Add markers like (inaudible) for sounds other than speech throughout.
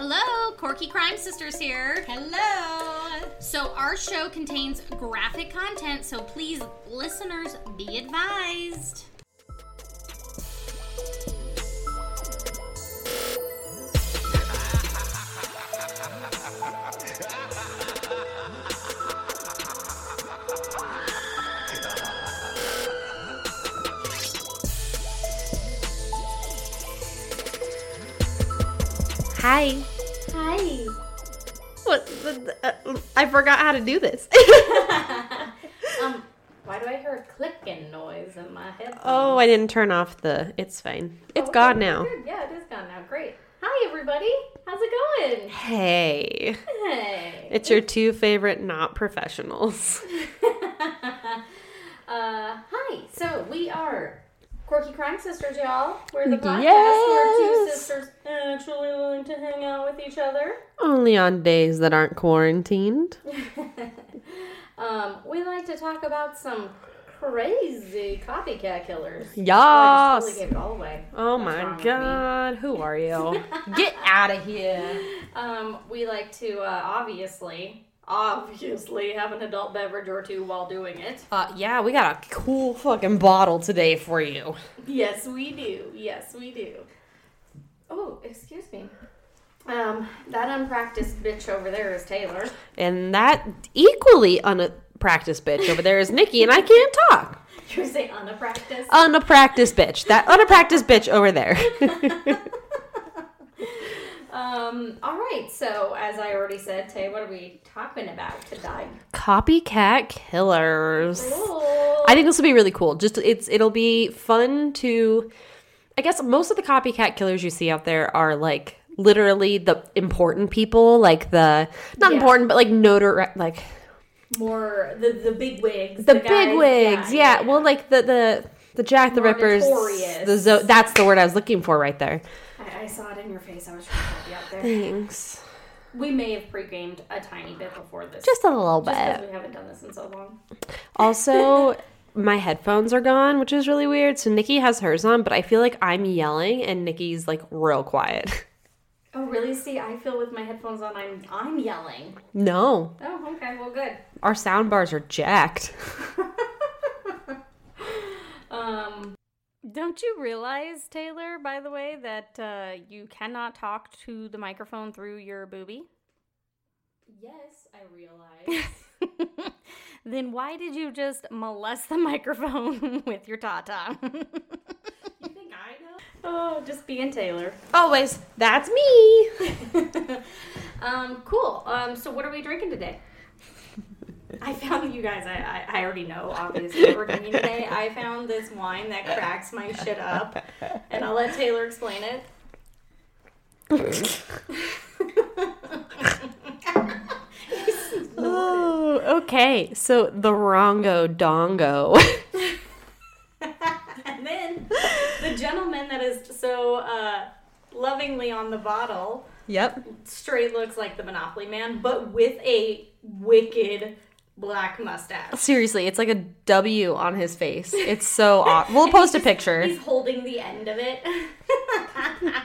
Hello, Corky Crime Sisters here. Hello. So, our show contains graphic content, so please, listeners, be advised. I forgot how to do this. (laughs) (laughs) Um, why do I hear a clicking noise in my head? oh, I didn't turn off the. It's fine. It's Okay, gone now. good. Yeah, it is gone now. Great. Hi, everybody. How's it going? Hey. Hey. It's your two favorite not professionals. (laughs) uh, hi. So we are Quirky Crime Sisters, y'all. We're the podcast where two Yes. sisters actually willing to hang out with each other. Only on days that aren't quarantined. (laughs) Um, we like to talk about some crazy copycat killers. Oh, Yas. just totally gave it all away. Oh my god. Who are you? (laughs) Get out of here. Um, we like to uh, obviously, obviously have an adult beverage or two while doing it. Uh, yeah, we got a cool fucking bottle today for you. Yes, we do. Yes, we do. Oh, excuse me. Um, that unpracticed bitch over there is Taylor. And that equally unpracticed bitch over there is Nikki, and I can't talk. You say unpracticed? Unpracticed bitch. That unpracticed bitch over there. (laughs) Um, all right. So, as I already said, Tay, what are we talking about today? Copycat killers. Cool. I think this will be really cool. Just it's it'll be fun to I guess most of the copycat killers you see out there are like literally the important people, like the not Yeah. important, but like notor like More the the big wigs. the, guys- big wigs. Yeah, well like the the the Jack the Rippers, the Zo- that's the word I was looking for right there. I, I saw it in your face. I was trying to help you out there. Thanks. We may have pre-gamed a tiny bit before this. Just a little Just bit. we haven't done this in so long. Also, (laughs) my headphones are gone, which is really weird. So Nikki has hers on, but I feel like I'm yelling and Nikki's like real quiet. (laughs) Oh, really? See, I feel with my headphones on, I'm I'm yelling. No, Oh, okay. Well, good. our sound bars are jacked. (laughs) Um, Don't you realize, Taylor, by the way, that uh, you cannot talk to the microphone through your boobie? yes, I realize. (laughs) then why did you just molest the (laughs) microphone (laughs) with your tata? you think I know? Oh, just being Taylor. Always, that's me. um, cool. Um, so what are we drinking today? I found you guys. I, I I already know obviously what we're drinking today. I found this wine that cracks my shit up, and I'll let Taylor explain it. Oh, okay. So the Wrongo Dongo. And then the gentleman that is so uh, lovingly on the bottle yep. straight looks like the Monopoly man, but with a wicked black mustache. Seriously, it's like a W on his face. It's so odd. We'll (laughs) post a picture. He's holding the end of it. (laughs)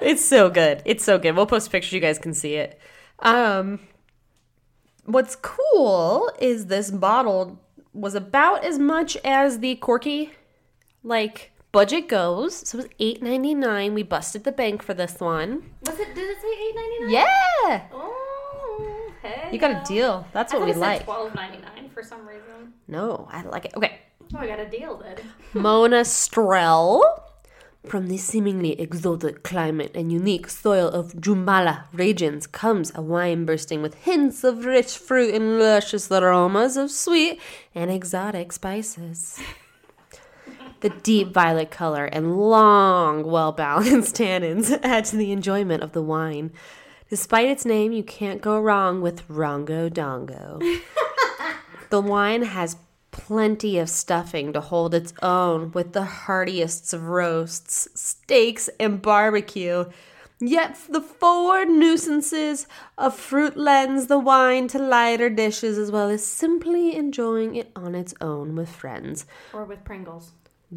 It's so good. It's so good. We'll post a picture. You guys can see it. Um, what's cool is this bottle was about as much as the Corky like budget goes. So it was eight ninety nine. We busted the bank for this one. Was it? Did it say eight ninety nine? Yeah, Oh, hey. you got a deal. That's I what we like. Twelve ninety nine for some reason. No, I like it. Okay, Oh, I got a deal then. (laughs) Monastrell. From the seemingly exotic climate and unique soil of Jumilla regions comes a wine bursting with hints of rich fruit and luscious aromas of sweet and exotic spices. The deep violet color and long, well balanced (laughs) tannins (laughs) add to the enjoyment of the wine. Despite its name, you can't go wrong with Wrongo Dongo. (laughs) the wine has plenty of stuffing to hold its own with the heartiest of roasts, steaks, and barbecue. Yet the forward nuisances of fruit lends the wine to lighter dishes as well as simply enjoying it on its own with friends. Or with Pringles.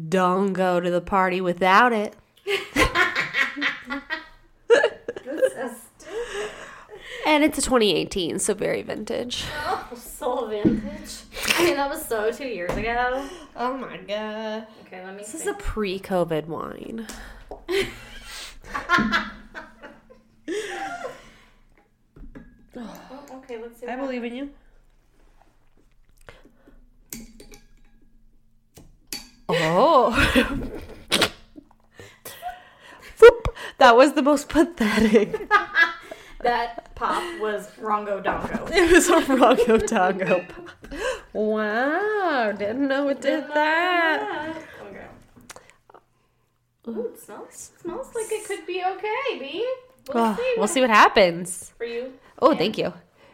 Don't go to the party without it. (laughs) Good And it's a 2018, so very vintage. Oh, so vintage. I mean, that was so two years ago. Oh my god. Okay, let me This see. is a pre-COVID wine. oh, okay, let's see. I what believe in you. Oh. (laughs) That was the most pathetic. (laughs) That pop was Wrongo Dongo. (laughs) It was a Rongo Tango. Pop wow, didn't know it did that. Okay. Ooh, it smells smells like it could be okay, B. We'll Oh, see. we'll see what happens. For you. Oh, Yeah. thank you.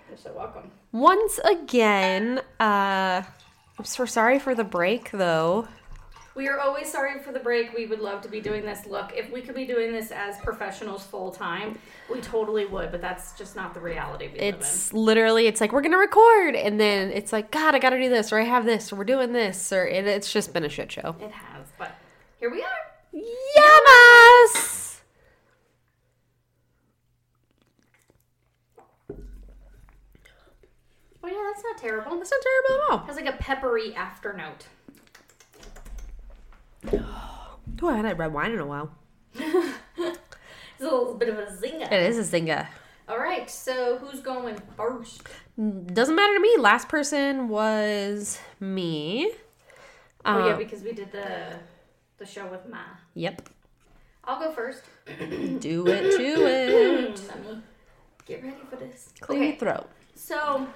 You're so welcome. Once again, uh, I'm so sorry for the break though. We are always sorry for the break. We would love to be doing this. Look, if we could be doing this as professionals full time, we totally would, but that's just not the reality we It's literally, it's like we're gonna record, and then it's like, God, I gotta do this, or I have this, or we're doing this, or it's just been a shit show. It has, but here we are. Yamas. Oh yeah, that's not terrible. That's not terrible at all. It has like a peppery afternote. Oh, I hadn't had red wine in a while. (laughs) It's a little bit of a zinger. It is a zinger. All right, so who's going first? Doesn't matter to me. Last person was me. oh yeah, Um, because we did the the show with Ma. Yep. I'll go first. (clears throat) Do it to it. (clears throat) Let me get ready for this. Clear your throat. So,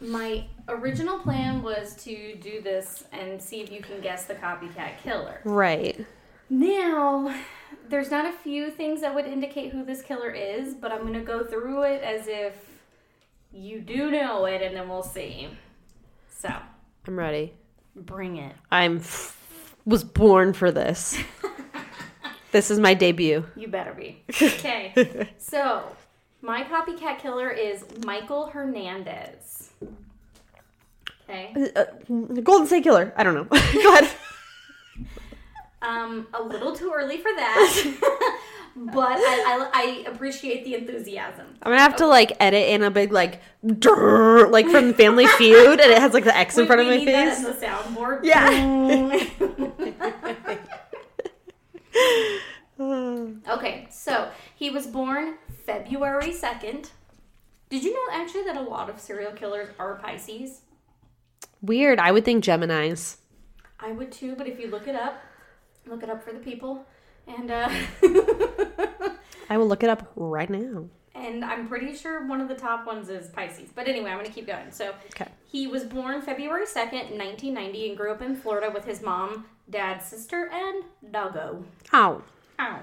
my original plan was to do this and see if you can guess the copycat killer. Right. Now, there's not a few things that would indicate who this killer is, but I'm going to go through it as if you do know it and then we'll see. So, I'm ready. bring it. I'm f- was born for this. (laughs) this is my debut. You better be. (laughs) Okay. so, my copycat killer is Michael Hernandez. Okay. Uh, Golden State Killer. I don't know. (laughs) Go ahead. Um, a little too early for that, (laughs) but I, I, I appreciate the enthusiasm. I'm gonna have to like edit in a big like like from Family (laughs) Feud, and it has like the X in We- front of we my need that face. in the soundboard. Yeah. okay, so he was born February second. Did you know actually that a lot of serial killers are Pisces? Weird. I would think Gemini's. I would too, but if you look it up, look it up for the people, and uh, (laughs) I will look it up right now. and I'm pretty sure one of the top ones is Pisces. But anyway, I'm going to keep going. So Okay. he was born February 2nd, 1990, and grew up in Florida with his mom, dad, sister, and doggo. Oh Ow.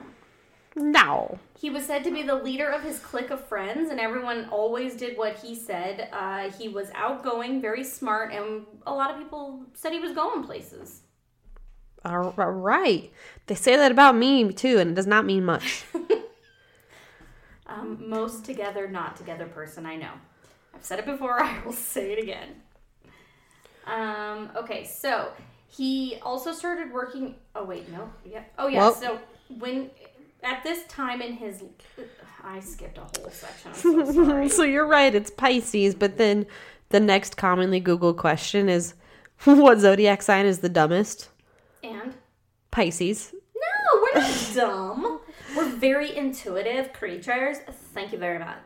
No. He was said to be the leader of his clique of friends, and everyone always did what he said. Uh, he was outgoing, very smart, and a lot of people said he was going places. All right. They say that about me too, and it does not mean much. (laughs) Um, most together, not together person I know. I've said it before, (laughs) I will say it again. Um, okay, so he also started working. Oh, wait, no. Yeah. Oh, yeah. Well- So when. At this time in his. I skipped a whole section. So (laughs) so you're right. It's Pisces, but then the next commonly Googled question is, (laughs) what zodiac sign is the dumbest? and. Pisces. No, we're not (laughs) dumb. We're very intuitive creatures. Thank you very much.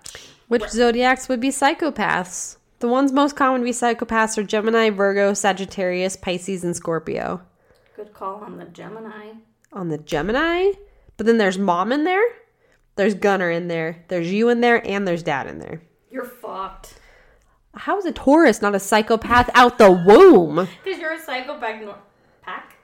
Which zodiacs would be psychopaths? The ones most common to be psychopaths are Gemini, Virgo, Sagittarius, Pisces, and Scorpio. Good call on the Gemini. On the Gemini, but then there's mom in there, there's Gunner in there, there's you in there, and there's dad in there. You're fucked. How is a Taurus not a psychopath out the womb? Because you're a psychopath. Nor- pack?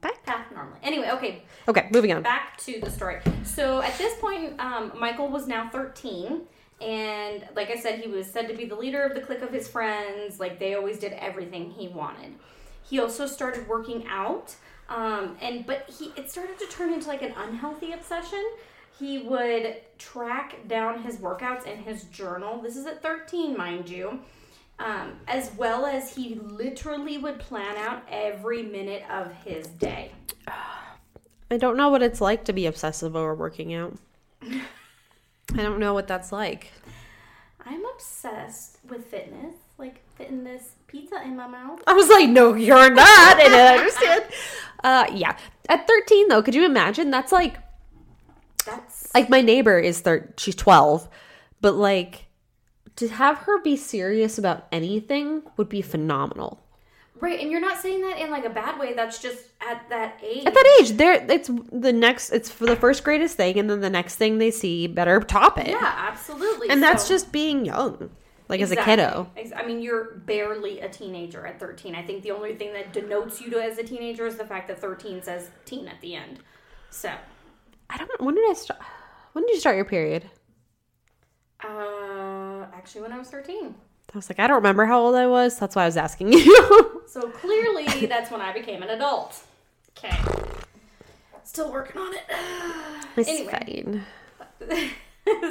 Pack? Pack normally. Anyway, okay, Okay, moving on. back to the story. So at this point, um, Michael was now 13. And like I said, he was said to be the leader of the clique of his friends. Like they always did everything he wanted. He also started working out. Um, and but he it started to turn into like an unhealthy obsession. He would track down his workouts in his journal. This is at 13, mind you. Um, as well as he literally would plan out every minute of his day. (sighs) I don't know what it's like to be obsessive over working out. I don't know what that's like. I'm obsessed with fitness, like fitting this pizza in my mouth. I was like, no, you're not. And I understand. (laughs) Uh, yeah. At 13, though, could you imagine? That's like, That's like my neighbor is thir- she's 12, but like to have her be serious about anything would be phenomenal. right, and you're not saying that in like a bad way. That's just at that age. At that age, there it's the next it's for the first greatest thing and then the next thing they see better top it. yeah, absolutely. And that's just being young. Like as a kiddo. I mean, you're barely a teenager at 13. I think the only thing that denotes you to as a teenager is the fact that 13 says teen at the end. So, I don't when did I start when did you start your period? uh, actually, when I was 13. I was like, I don't remember how old I was. That's why I was asking you. (laughs) So clearly, that's when I became an adult. Okay. Still working on it. it's Anyway. fine.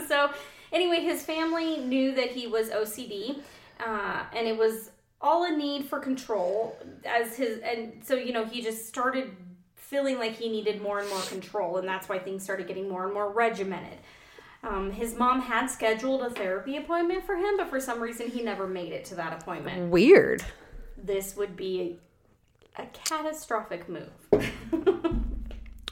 (laughs) so anyway his family knew that he was ocd uh, and it was all a need for control as his and so you know he just started feeling like he needed more and more control and that's why things started getting more and more regimented um, his mom had scheduled a therapy appointment for him but for some reason he never made it to that appointment Weird. this would be a, a catastrophic move (laughs)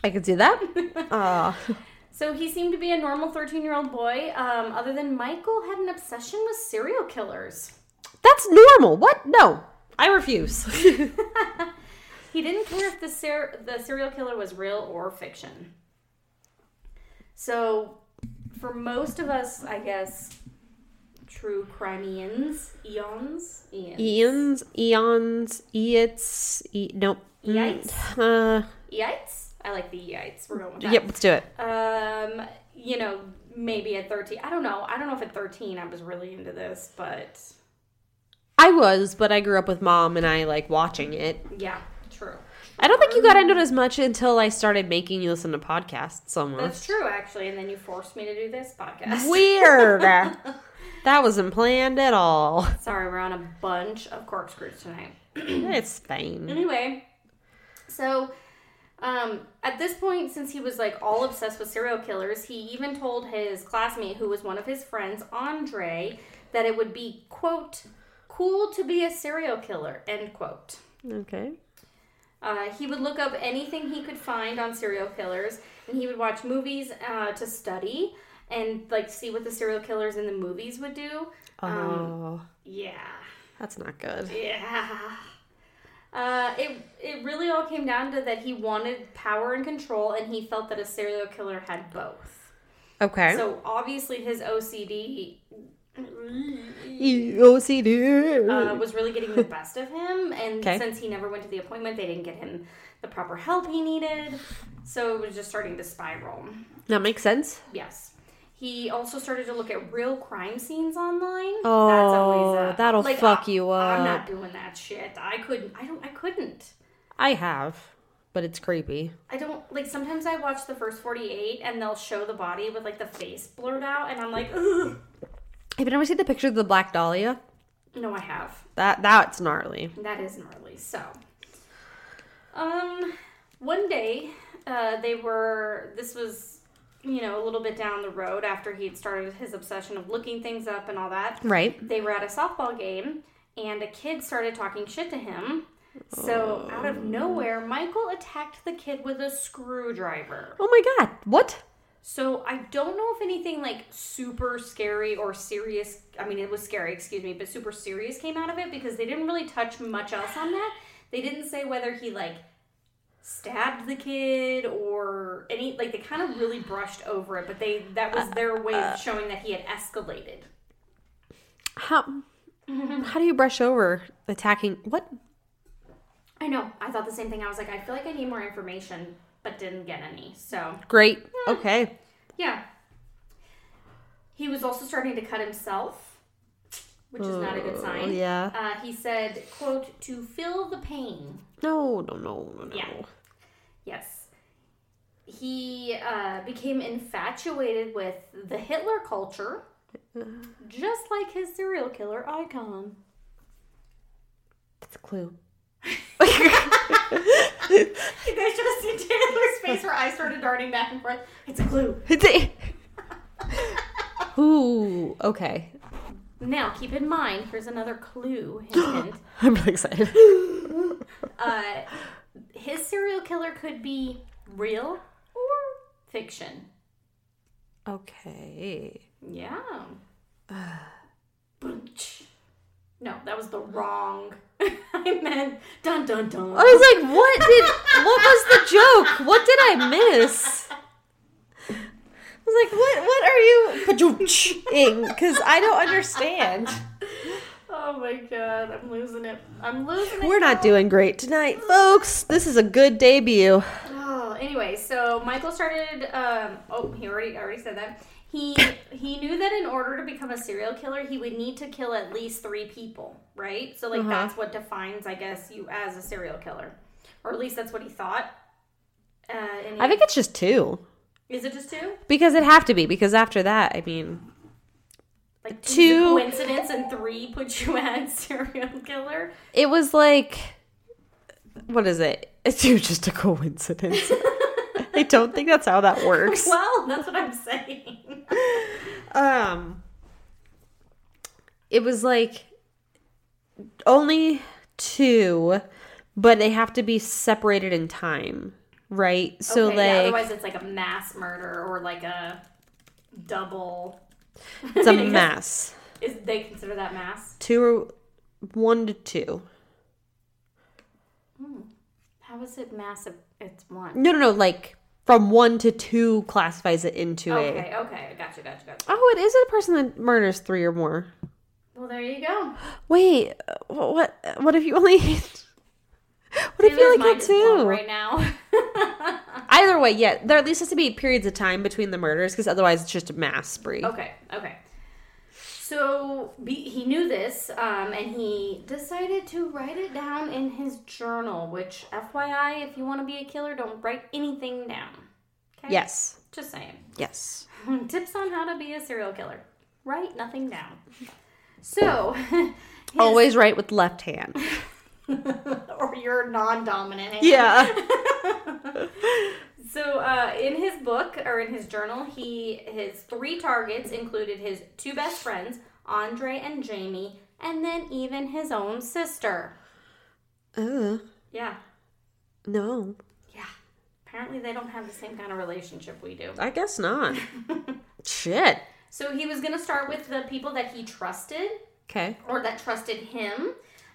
I could see that. Uh, (laughs) So he seemed to be a normal 13 year old boy, um, other than Michael had an obsession with serial killers. that's normal. What? No. I refuse. (laughs) He didn't care if the, ser- the serial killer was real or fiction. So, for most of us, I guess, true crimeans, eons, eons, Eons, eons, eats, e- nope. Mm, Uh, eites? I like the eites. We're going with that. yep, let's do it. Um, you know, maybe at 13. I don't know. I don't know if at 13 I was really into this, but I was, but I grew up with mom and I like watching it. yeah, true. I don't think you got into it as much until I started making you listen to podcasts almost. That's true, actually. And then you forced me to do this podcast. Weird. (laughs) that wasn't planned at all. Sorry, we're on a bunch of corkscrews tonight. It's fine. Anyway, so um, at this point, since he was like all obsessed with serial killers, he even told his classmate, who was one of his friends, Andre, that it would be quote cool to be a serial killer end quote. Okay. Uh, he would look up anything he could find on serial killers, and he would watch movies uh, to study and like see what the serial killers in the movies would do. Oh, Um, Yeah. that's not good. Yeah. Uh, it it really all came down to that he wanted power and control, and he felt that a serial killer had both. Okay. So obviously, his OCD OCD. uh, was really getting the best of him, and Okay. since he never went to the appointment, they didn't get him the proper help he needed. So it was just starting to spiral. that makes sense. Yes. He also started to look at real crime scenes online. Oh, that'll like, fuck I- you up. I'm not doing that shit. I couldn't. I don't. I couldn't. I have, but it's creepy. I don't like. Sometimes I watch the first forty-eight, and they'll show the body with like the face blurred out, and I'm like, Ugh. Have you ever seen the picture of the Black Dahlia? no, I have. That that's gnarly. That is gnarly. So, um, one day, uh, they were. This was, you know, a little bit down the road after he had started his obsession of looking things up and all that. Right. They were at a softball game, and a kid started talking shit to him. So, out of oh. nowhere, Michael attacked the kid with a screwdriver. Oh my god. What? So I don't know if anything like super scary or serious. I mean, it was scary, excuse me, but super serious came out of it because they didn't really touch much else on that. They didn't say whether he like stabbed the kid or any like they kind of really brushed over it, but they that was uh, their way of uh. showing that he had escalated. How how do you brush over attacking what? I know. I thought the same thing. I was like, I feel like I need more information, but didn't get any. So Great. Okay. Yeah. He was also starting to cut himself, which is not a good Oh, sign. yeah. Uh, he said, quote, to feel the pain. No, no, no, no, no. Yeah. Yes. He uh, became infatuated with the Hitler culture, just like his serial killer icon. That's a clue. (laughs) You guys should have seen Taylor's face. Her eyes started darting back and forth. It's a clue. It's a. (laughs) Ooh, okay. Now, keep in mind, here's another clue. (gasps) Hint. I'm really excited. Uh, his serial killer could be real or fiction. okay. Yeah. (sighs) Bunch. No, that was the wrong. (laughs) I meant dun dun dun. I was like, what did what was the joke? What did I miss? (laughs) I was like, what what are you (laughs) Because I don't understand. Oh my god, I'm losing it. I'm losing it. We're not doing great tonight, folks. This is a good debut. Oh, anyway, so Michael started. Um, oh, he already already said that. He he knew that in order to become a serial killer, he would need to kill at least three people, right? So like Uh-huh. that's what defines, I guess, you as a serial killer, or at least that's what he thought. Uh, I think it's just two. Is it just two? Because it'd have to be, because after that, I mean Like Two- two coincidence, and three put you (laughs) as serial killer. it was like what is it? (laughs) It's just a coincidence. (laughs) I don't think that's how that works. Well, that's what I'm saying. Um it was like only two, but they have to be separated in time, right? So Okay, like yeah, otherwise it's like a mass murder or like a double. it's a (laughs) mass. Is they consider that mass? Two or one to two. Hmm. How is it massive? It's one. No, no, no. Like from one to two classifies it into a. Okay, okay, gotcha, gotcha, gotcha. Oh, it is a person that murders three or more. Well, there you go. Wait, what? What if you only? (laughs) what if you Taylor's only mind kill is blown two? right now. (laughs) Either way, yeah, there at least has to be periods of time between the murders because otherwise it's just a mass spree. okay, okay. So be, he knew this, um, and he decided to write it down in his journal. Which, FYI, if you want to be a killer, don't write anything down. Okay? Yes, Just saying. yes. (laughs) Tips on how to be a serial killer. Write nothing down. So, (laughs) his- Always write with left hand. (laughs) or your non-dominant. (laughs) Yeah. (laughs) So, uh, in his book or in his journal, he his three targets included his two best friends, Andre and Jamie, and then even his own sister. uh, Yeah, no, yeah. Apparently, they don't have the same kind of relationship we do. I guess not. Shit. So he was gonna start with the people that he trusted Okay. or that trusted him.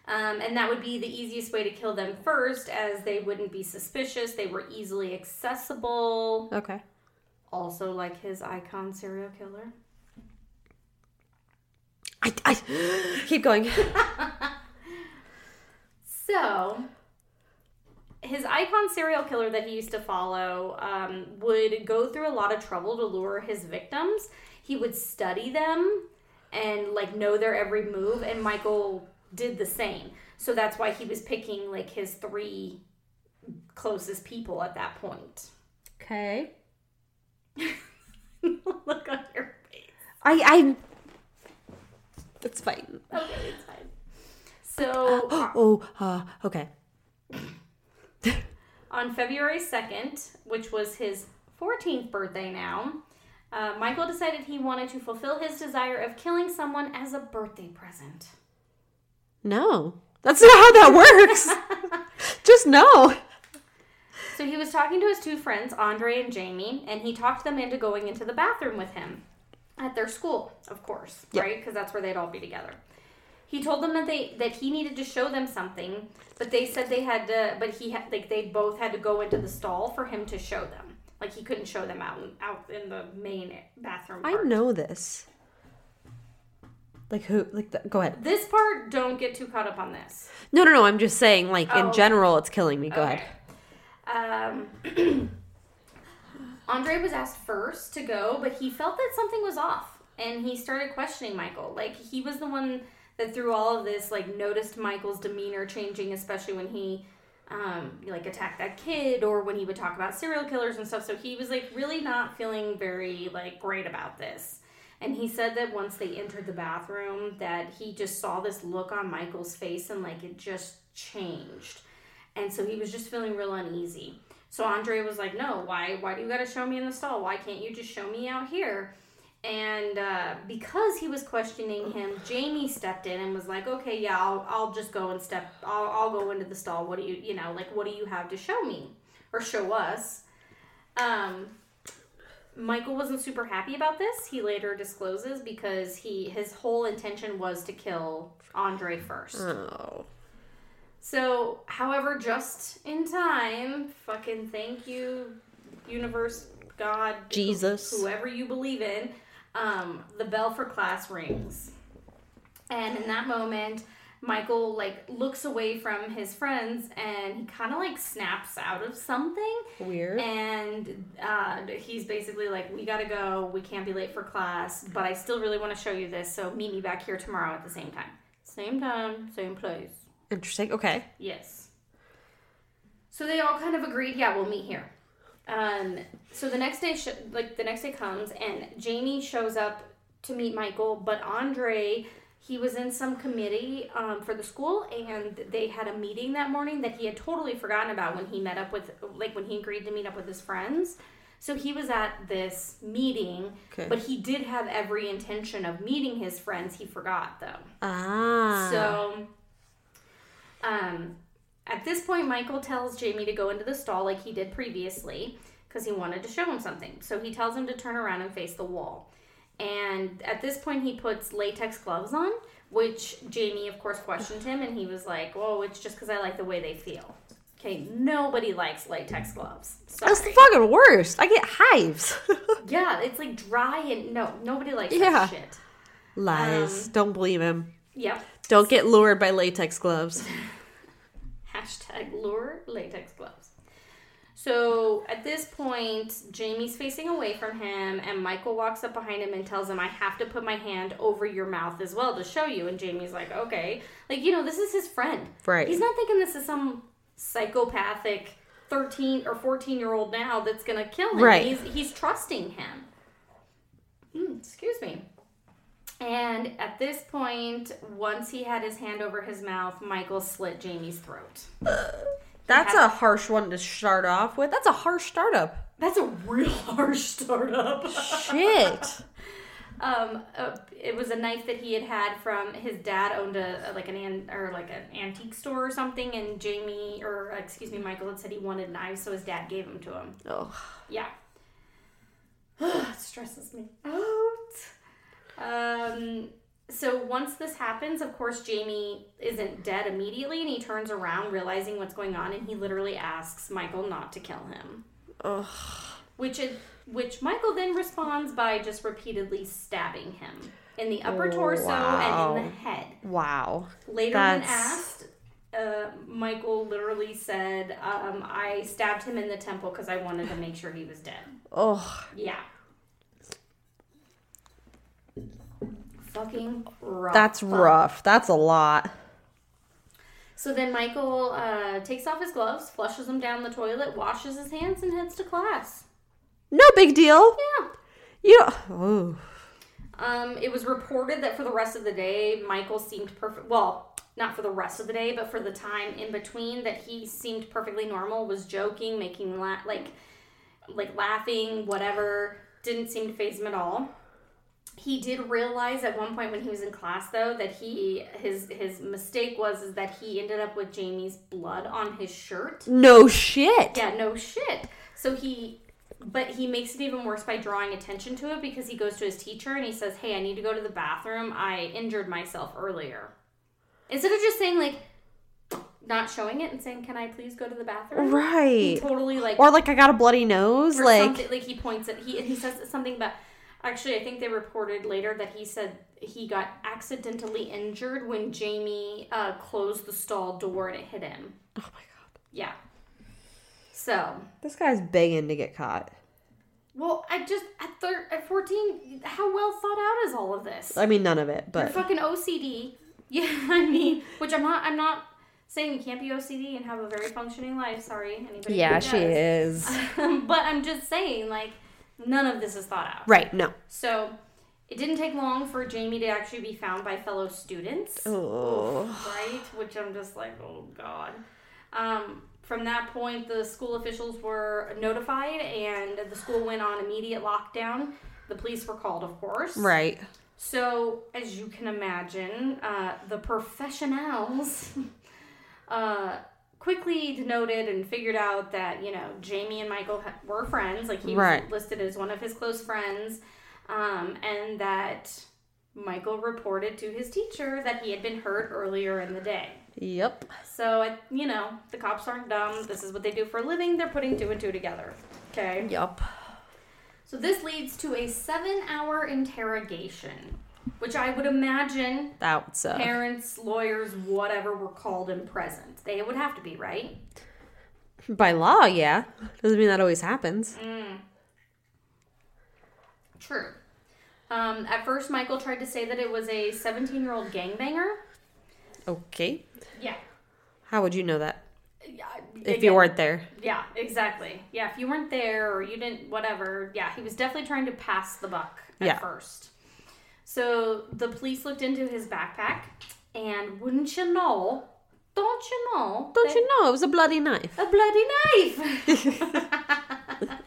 Um, and that would be the easiest way to kill them first, as they wouldn't be suspicious. They were easily accessible. Okay. Also, like his icon serial killer. I, I (gasps) keep going. (laughs) So, his icon serial killer that he used to follow um, would go through a lot of trouble to lure his victims. He would study them and like know their every move, and Michael did the same. So that's why he was picking like his three closest people at that point. Okay. (laughs) Look on your face. I I. That's fine. Okay, it's fine. So (gasps) Oh, uh, okay. (laughs) On February 2nd, which was his 14th birthday now, uh, Michael decided he wanted to fulfill his desire of killing someone as a birthday present. No, that's not how that works. (laughs) Just no. So he was talking to his two friends, Andre and Jamie, and he talked them into going into the bathroom with him at their school, of course, Yep. right? Because that's where they'd all be together. He told them that they that he needed to show them something, but they said they had to. But he had like they both had to go into the stall for him to show them. Like he couldn't show them out out in the main bathroom. I know this. Like who? Like the, go ahead. This part, don't get too caught up on this. No, no, no. I'm just saying. Like Oh. in general, it's killing me. Go Okay. ahead. Um, (clears throat) Andre was asked first to go, but he felt that something was off, and he started questioning Michael. Like he was the one that through all of this, like noticed Michael's demeanor changing, especially when he. Um, like attacked that kid or when he would talk about serial killers and stuff so he was like really not feeling very like great about this and he said that once they entered the bathroom that he just saw this look on michael's face and like it just changed and so he was just feeling real uneasy. So Andre was like, "No, why? Why do you got to show me in the stall? Why can't you just show me out here?" And uh, because he was questioning him, Jamie stepped in and was like, "Okay, yeah, I'll, I'll just go and step. I'll, I'll go into the stall. What do you, you know, like, what do you have to show me or show us?" Um, Michael wasn't super happy about this. He later discloses because he his whole intention was to kill Andre first. Oh. So, however, just in time, fucking thank you, universe, God, Jesus. whoever you believe in, um, the bell for class rings. And in that moment, Michael like looks away from his friends and he kind of like snaps out of something Weird. and uh, he's basically like we gotta go we can't be late for class but i still really want to show you this so meet me back here tomorrow at the same time same time same place Interesting. Okay. Yes. So they all kind of agreed, yeah, we'll meet here. Um, so the next day, sh- like the next day comes, and Jamie shows up to meet Michael, but Andre, he was in some committee um, for the school, and they had a meeting that morning that he had totally forgotten about when he met up with, like when he agreed to meet up with his friends. So he was at this meeting, Okay. but he did have every intention of meeting his friends. He forgot though. Ah. So, um, at this point, Michael tells Jamie to go into the stall like he did previously because he wanted to show him something. So he tells him to turn around and face the wall. And at this point, he puts latex gloves on, which Jamie, of course, questioned him, and he was like, "Whoa, it's just because I like the way they feel." Okay, nobody likes latex gloves. That's the fucking worst. I get hives. (laughs) yeah, it's like dry and no, nobody likes Yeah. that shit. Lies. Um, Don't believe him. Yep. Don't get lured by latex gloves. (laughs) Hashtag lure latex gloves. So at this point, Jamie's facing away from him, and Michael walks up behind him and tells him, I have to put my hand over your mouth as well to show you. And Jamie's like, okay. Like, you know, this is his friend. Right. He's not thinking this is some psychopathic 13 or 14 year old now that's going to kill him. Right. He's, he's trusting him. Mm, excuse me. And at this point, once he had his hand over his mouth, Michael slit Jamie's throat. (laughs) That's a harsh one to start off with. That's a harsh startup. That's a real (laughs) harsh startup. Shit. (laughs) um, uh, it was a knife that he had had from his dad owned a, a- like an an or like an antique store or something, and Jamie or uh, excuse me, Michael had said he wanted knives, so his dad gave them to him. oh. Yeah, (sighs) it stresses me out. Um. So once this happens, of course, Jamie isn't dead immediately, and he turns around, realizing what's going on, and he literally asks Michael not to kill him. Ugh. which is which Michael then responds by just repeatedly stabbing him in the upper torso Wow. and in the head. Wow. Later, That's- when asked, uh, Michael literally said, um, "I stabbed him in the temple because I wanted to make sure he was dead." Oh. Yeah. Fucking rough. That's rough. That's a lot. So then Michael uh, takes off his gloves, flushes them down the toilet, washes his hands, and heads to class. No big deal. Yeah. You know. Um, it was reported that for the rest of the day, Michael seemed perfect. Well, not for the rest of the day, but for the time in between, that he seemed perfectly normal. Was joking, making la- like, like laughing, whatever. Didn't seem to phase him at all. He did realize at one point when he was in class, though, that he his his mistake was is that he ended up with Jamie's blood on his shirt. No shit. Yeah, no shit. So he, but he makes it even worse by drawing attention to it because he goes to his teacher and he says, "Hey, I need to go to the bathroom. I injured myself earlier." Instead of just saying like, not showing it and saying, "Can I please go to the bathroom?" He Right. totally like, Or like I got a bloody nose. Like like he points at he he says something about. Actually, I think they reported later that he said he got accidentally injured when Jamie uh, closed the stall door and it hit him. Oh my god. Yeah. So This guy's begging to get caught. Well, I just at thir- at fourteen, how well thought out is all of this? I mean none of it, You're but fucking OCD. (laughs) Yeah, I mean, which I'm not. I'm not saying you can't be OCD and have a very functioning life. Sorry, anybody. yeah, she is. (laughs) but I'm just saying, like, none of this is thought out. Right, no. So, it didn't take long for Jamie to actually be found by fellow students Oh. right? Which I'm just like, oh god. Um, from that point, the school officials were notified, and the school went on immediate lockdown. The police were called, of course. Right. So, as you can imagine, uh, the professionals (laughs) uh, quickly denoted and figured out that, you know, Jamie and Michael were friends. Like, he Right. was listed as one of his close friends. Um, and that Michael reported to his teacher that he had been hurt earlier in the day. Yep. So, you know, the cops aren't dumb. This is what they do for a living. They're putting two and two together. Okay. Yep. So this leads to a seven-hour interrogation, which I would imagine That's uh, parents, lawyers, whatever were called and present. They would have to be, right? by law, yeah. Doesn't mean that always happens. True. Um, at first, Michael tried to say that it was a 17-year-old gangbanger. Okay. Yeah. How would you know that Yeah. if again, you weren't there? Yeah, exactly. Yeah, if you weren't there or you didn't, whatever. Yeah, he was definitely trying to pass the buck at Yeah. first. So the police looked into his backpack, and wouldn't you know? Don't you know? Don't you know it was a bloody knife? A bloody knife. (laughs)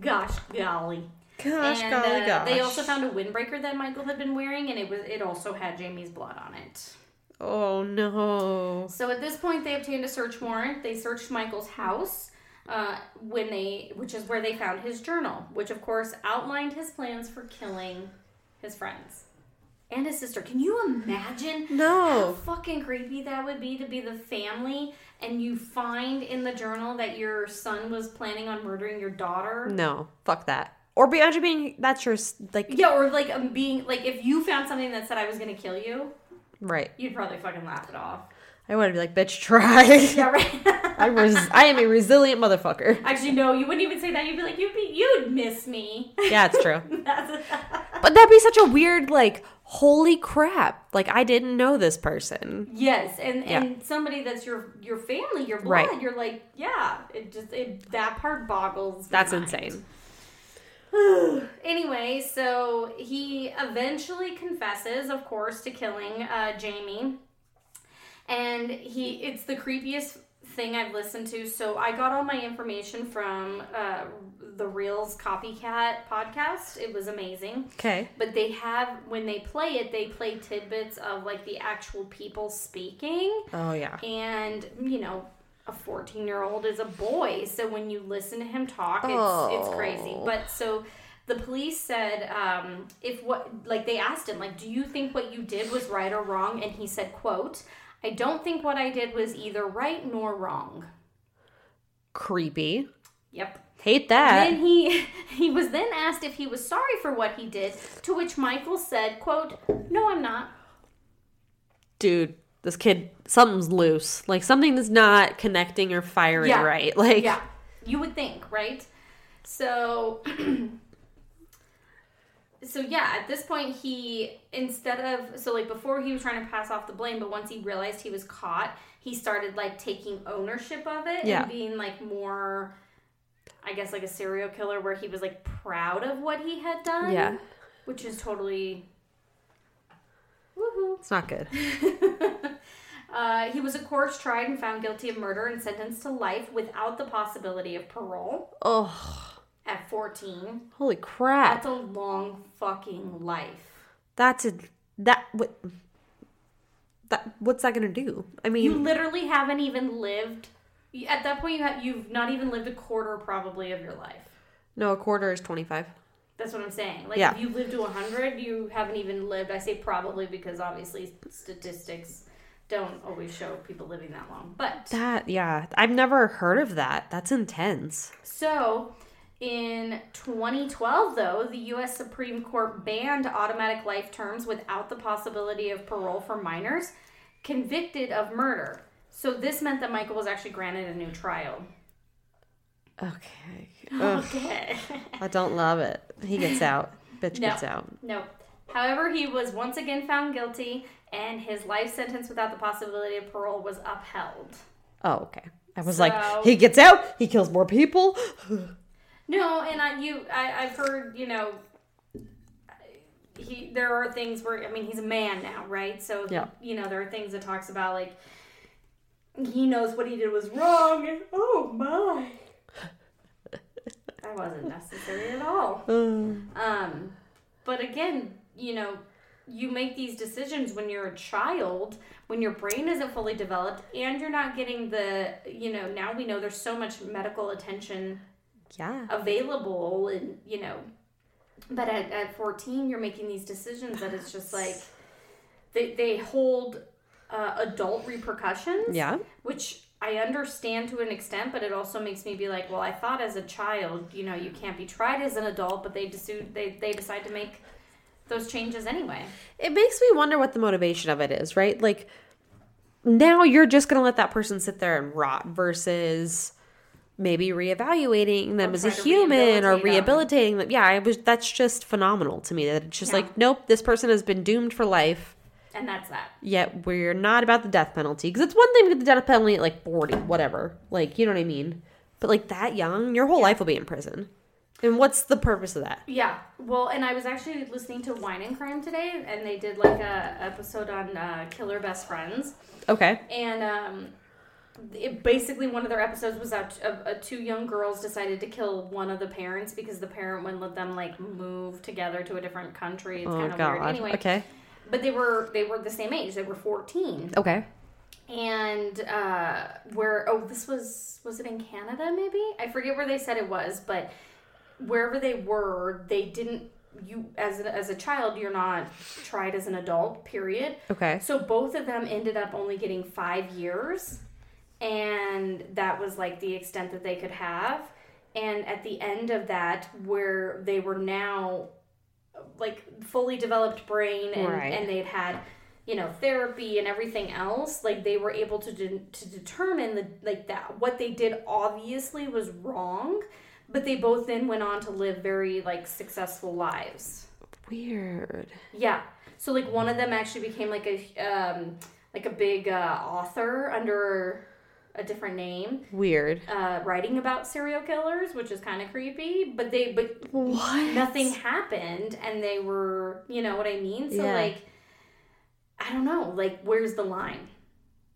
Gosh, golly. Gosh, and golly, uh, gosh. they also found a windbreaker that Michael had been wearing, and it was it also had Jamie's blood on it. Oh no. So at this point, they obtained a search warrant. They searched Michael's house, uh, when they, which is where they found his journal, which of course outlined his plans for killing his friends and his sister. Can you imagine? No. How fucking creepy that would be to be the family and you find in the journal that your son was planning on murdering your daughter. No. Fuck that. Or be imagine being that's your like Yeah, or like um, being like if you found something that said I was gonna kill you, right. you'd probably fucking laugh it off. I want to be like, bitch, try. (laughs) Yeah, right. I was I am a resilient motherfucker. Actually, no, you wouldn't even say that. You'd be like, you'd be, you'd miss me. Yeah, it's true. (laughs) (laughs) But that'd be such a weird like holy crap. Like I didn't know this person. yes, and Yeah. and somebody that's your your family, your blood. Right. You're like, yeah. It just it that part boggles. That's mind. insane. (sighs) Anyway, so he eventually confesses, of course, to killing uh, Jamie, and he it's the creepiest thing I've listened to. So I got all my information from uh, the Reels Copycat podcast. It was amazing. Okay. But they have when they play it, they play tidbits of like the actual people speaking, Oh yeah. and you know. A 14 year old is a boy, so when you listen to him talk, it's it's crazy. Oh. But so the police said um, if what like they asked him like do you think what you did was right or wrong and he said quote i don't think what i did was either right nor wrong Creepy. yep Hate that. then he (laughs) he was then asked if he was sorry for what he did to which michael said quote no i'm not Dude, this kid something's loose. Like something that's not connecting or firing Yeah. right. (laughs) Like yeah you would think right so (clears throat) so yeah at this point he instead of so like before he was trying to pass off the blame but once he realized he was caught he started like taking ownership of it Yeah. and being like more i guess like a serial killer where he was like proud of what he had done Yeah. which is totally woohoo It's not good. (laughs) uh, he was of course tried and found guilty of murder and sentenced to life without the possibility of parole Oh, at 14 holy crap. that's a long fucking life That's a that what that what's that gonna do? I mean, you literally haven't even lived at that point you have you've not even lived a quarter probably of your life no, a quarter is twenty five. that's what i'm saying like Yeah. if you live to 100 you haven't even lived i say probably because obviously statistics don't always show people living that long but That yeah, I've never heard of that. That's intense. So, in 2012, though, the U.S. Supreme Court banned automatic life terms without the possibility of parole for minors convicted of murder. So, this meant that Michael was actually granted a new trial. Okay. (laughs) Ugh, Okay. I don't love it. He gets (laughs) out. Bitch No. gets out. no. However, he was once again found guilty, and his life sentence without the possibility of parole was upheld. Oh, okay. I was So- like, he gets out, he kills more people. (laughs) No, and I you I, I've heard you know he there are things where I mean he's a man now, right? So Yeah. you know there are things that talks about like he knows what he did was wrong. And, oh my! that wasn't necessary at all. (sighs) Um, but again, you know, you make these decisions when you're a child, when your brain isn't fully developed, and you're not getting the, you know, now we know there's so much medical attention yeah. available, and, you know, but at, at 14, you're making these decisions that it's just like they, they hold uh, adult repercussions Yeah. which I understand to an extent, but it also makes me be like, well, I thought as a child, you know, you can't be tried as an adult, but they decide they they decide to make those changes anyway. It makes me wonder what the motivation of it is, right? Like now you're just going to let that person sit there and rot versus maybe reevaluating them Or as a human or rehabilitate them. rehabilitating them. Yeah, I was that's just phenomenal to me that it's just Yeah. like nope, this person has been doomed for life. And that's that. Yet we're not about the death penalty because it's one thing to get the death penalty at like 40, whatever. Like, you know what I mean? But like that young, your whole life will be in prison. And what's the purpose of that? Yeah. Well, and I was actually listening to Wine and Crime today, and they did like a episode on uh, killer best friends. Okay. and um, it basically one of their episodes was that uh, uh, two young girls decided to kill one of the parents because the parent wouldn't let them like move together to a different country. It's Oh kind of god. weird. Anyway, Okay. but they were they were the same age. They were fourteen, Okay. and uh, where oh this was was it in Canada maybe I forget where they said it was, but wherever they were, they didn't. You as a, as a child, you're not tried as an adult. Period. Okay. So both of them ended up only getting five years, and that was like the extent that they could have. And at the end of that, where they were now like fully developed brain and, Right. and they'd had you know therapy and everything else like they were able to de- to determine the like that what they did obviously was wrong but they both then went on to live very like successful lives Weird. yeah. So like one of them actually became like a um like a big uh, author under a different name, Weird. uh, writing about serial killers, which is kind of creepy. But they but What? nothing happened, and they were you know what I mean. So Yeah. like I don't know, like where's the line?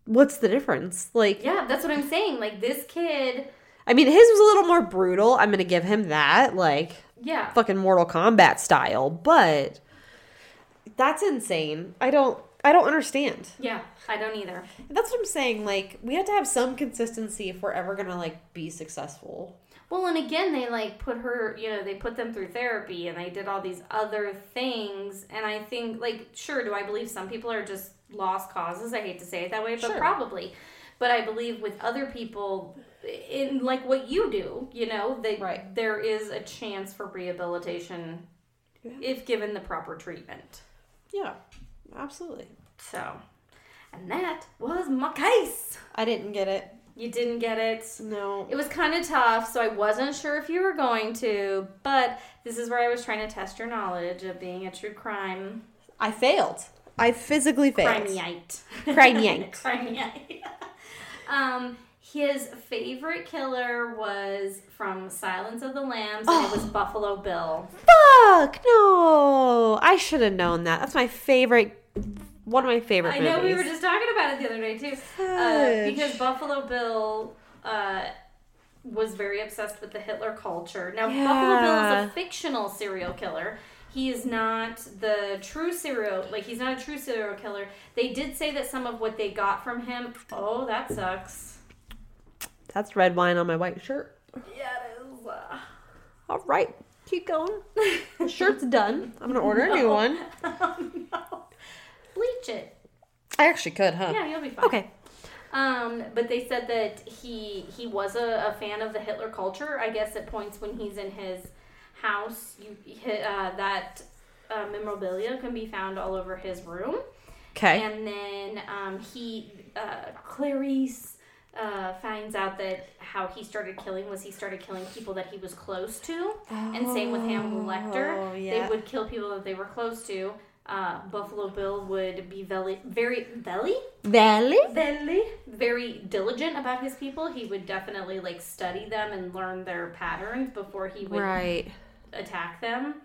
What's the difference? Like, Yeah, that's what I'm saying. Like this kid, I mean, his was a little more brutal. I'm gonna give him that. Like, yeah, fucking Mortal Kombat style, but that's insane. I don't. I don't understand. yeah. I don't either. That's what I'm saying. Like, we have to have some consistency if we're ever gonna like be successful. Well, and again, they like put her, you know, they put them through therapy and they did all these other things. And I think, like, sure, do I believe some people are just lost causes? I hate to say it that way, but Sure. probably. But I believe with other people, in like what you do, you know, that Right. there is a chance for rehabilitation Yeah. if given the proper treatment. Yeah, absolutely. So, and that was my case. I didn't get it. You didn't get it. No. It was kind of tough, so I wasn't sure if you were going to, but this is where I was trying to test your knowledge of being a true crime I failed. I physically failed. crimeite. Crimeite. (laughs) crimeite. (laughs) um, his favorite killer was from Silence of the Lambs, and it was (gasps) Buffalo Bill. Fuck no! I should have known that. That's my favorite. One of my favorite I know we were just talking about it the other day too, uh, because Buffalo Bill uh, was very obsessed with the Hitler culture. Now, Buffalo Bill is a fictional serial killer. He is not the true serial, like he's not a true serial killer. They did say that some of what they got from him. Oh, that sucks. That's red wine on my white shirt. Yeah, it is. Uh, All right, keep going. (laughs) The shirt's done. I'm gonna order a new one. oh, (laughs) no. Bleach it. I actually could, huh? Yeah, you'll be fine. Okay. Um, but they said that he he was a, a fan of the Hitler culture. I guess at points when he's in his house, you uh, that uh, memorabilia can be found all over his room. Okay. And then um, he uh, Clarice uh, finds out that how he started killing was he started killing people that he was close to, and same with Hannibal Lecter. Oh, They would kill people that they were close to. Uh, Buffalo Bill would be very, very, very Valley. very very diligent about his people he would definitely like study them and learn their patterns before he would Right. attack them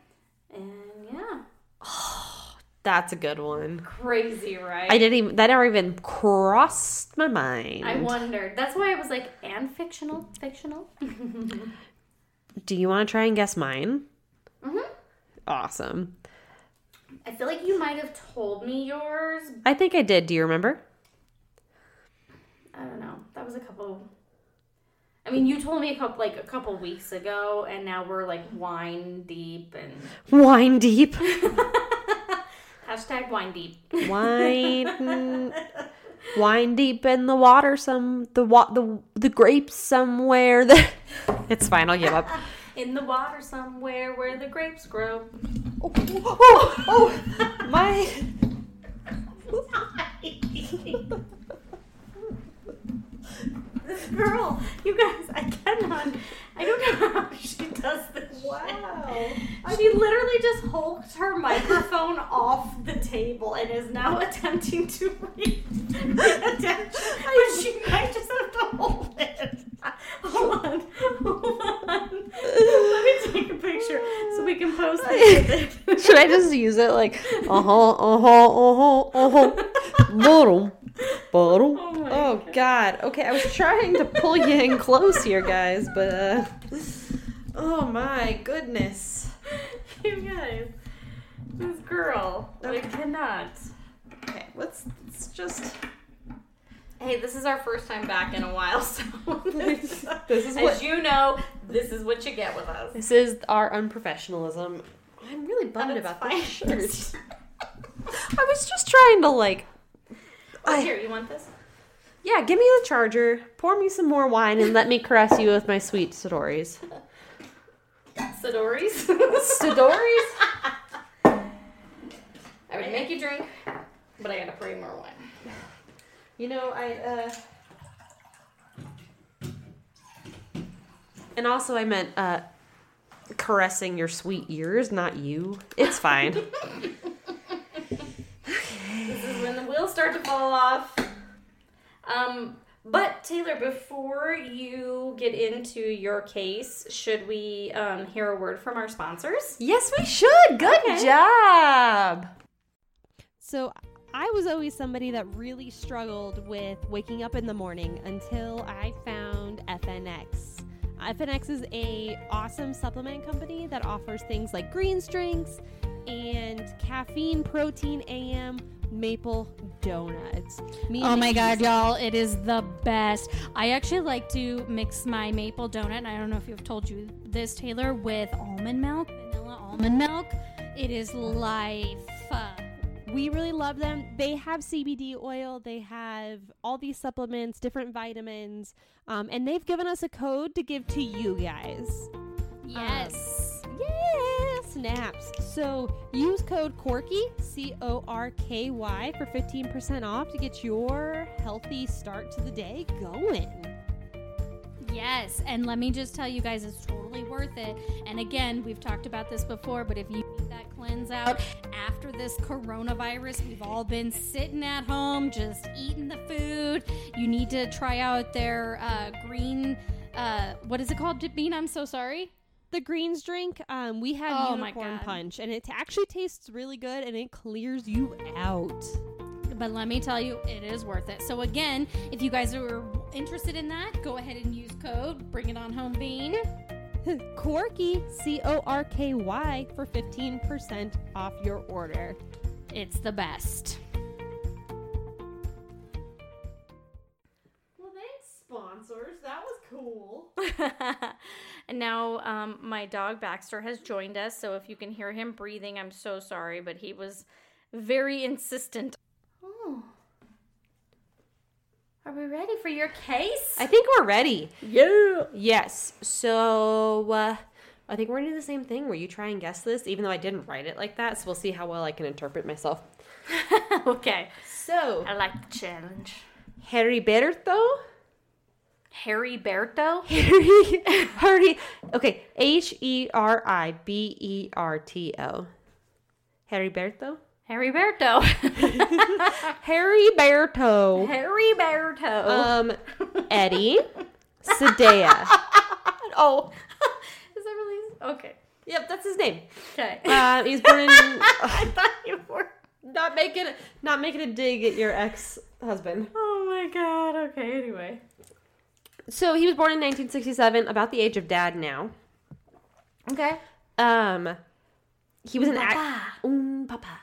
and yeah (gasps) (sighs) That's a good one. crazy right I didn't even. That never even crossed my mind. I wondered that's why i was like and fictional fictional (laughs) do you want to try and guess mine? Mhm. Awesome. I feel like you might have told me yours. I think I did. Do you remember? I don't know. That was a couple. I mean, you told me a couple like a couple weeks ago, and now we're like wine deep and Wine deep. (laughs) hashtag wine deep. Wine. (laughs) wine deep in the water. Some the wa- the the grapes somewhere. That (laughs) it's fine. I'll give up. (laughs) In the water somewhere where the grapes grow. Oh, oh, oh, oh. my. This girl, you guys, I cannot. I don't know how she does this. Wow. shit. She literally just hulked her microphone off the table and is now attempting to read attention. But she might just have to hold it. Hold on. Hold on. Let me take a picture so we can post this. (laughs) Should I just use it like uh huh uh huh uh huh uh huh bottom bottom? Oh my Oh God. Okay, I was trying to pull you in close here, guys, but uh, oh my goodness. (laughs) You guys, this girl, I cannot. Okay, let's, let's just. Hey, this is our first time back in a while, (laughs) so (laughs) This is as what- you know, this is what you get with us. This is our unprofessionalism. I'm really bummed about fine. this shirt. I was just trying to like. Oh, I- here, you want this? Yeah, give me the charger, pour me some more wine, and let me caress you with my sweet stories. Sidori's. Stories? I would make you drink, but I gotta pour you more wine. You know, I, uh. And also, I meant, uh, caressing your sweet ears, not you. It's fine. (laughs) This is when the wheels start to fall off. Um, but Taylor, before you get into your case, should we um, hear a word from our sponsors? yes, we should. Good Okay. job. So I was always somebody that really struggled with waking up in the morning until I found FNX. FNX is a awesome supplement company that offers things like greens drinks and caffeine, protein, AM, maple donuts. Me Oh my god, y'all, it is the best. I actually like to mix my maple donut, and I don't know if you've told you this, Taylor, with almond milk, vanilla almond milk. It is life. We really love them. They have CBD oil, they have all these supplements, different vitamins, um, and they've given us a code to give to you guys. Yes. Yeah, snaps. So use code Corky, C O R K Y, for 15% off to get your healthy start to the day going. Yes, and let me just tell you guys, it's totally worth it. And again, we've talked about this before, but if you need that cleanse out after this coronavirus, we've all been sitting at home just eating the food. You need to try out their uh, green. Uh, what is it called, Bean? I'm so sorry. The greens drink, um, we have Oh unicorn punch, and it actually tastes really good and it clears you out. But let me tell you, it is worth it. So again, if you guys are interested in that, go ahead and use code Bring It On Home Bean. (laughs) Corky, C O R K Y, for 15% off your order. It's the best. Well, thanks, sponsors. That was cool. (laughs) (laughs) and now um, my dog Baxter has joined us. So if you can hear him breathing, I'm so sorry, but he was very insistent. Oh. Are we ready for your case? I think we're ready. Yeah. Yes. So, uh, I think we're gonna do the same thing where you try and guess this, even though I didn't write it like that. So we'll see how well I can interpret myself. (laughs) okay. So, I like the challenge. Heriberto? Harry Berto? (laughs) Harry, Harry. Okay, H E R I B E R T O. Heriberto? Harry Berto. Heriberto. (laughs) (laughs) Harry Berto. Um, Eddie. Seda. oh. is that really? Okay. Yep, that's his name. Okay. Uh, he's born in. I thought you were. not making not making a dig at your ex husband. Oh my god. Okay, anyway. So he was born in 1967, about the age of dad now. Okay. Um, he was an act-. Um, papa.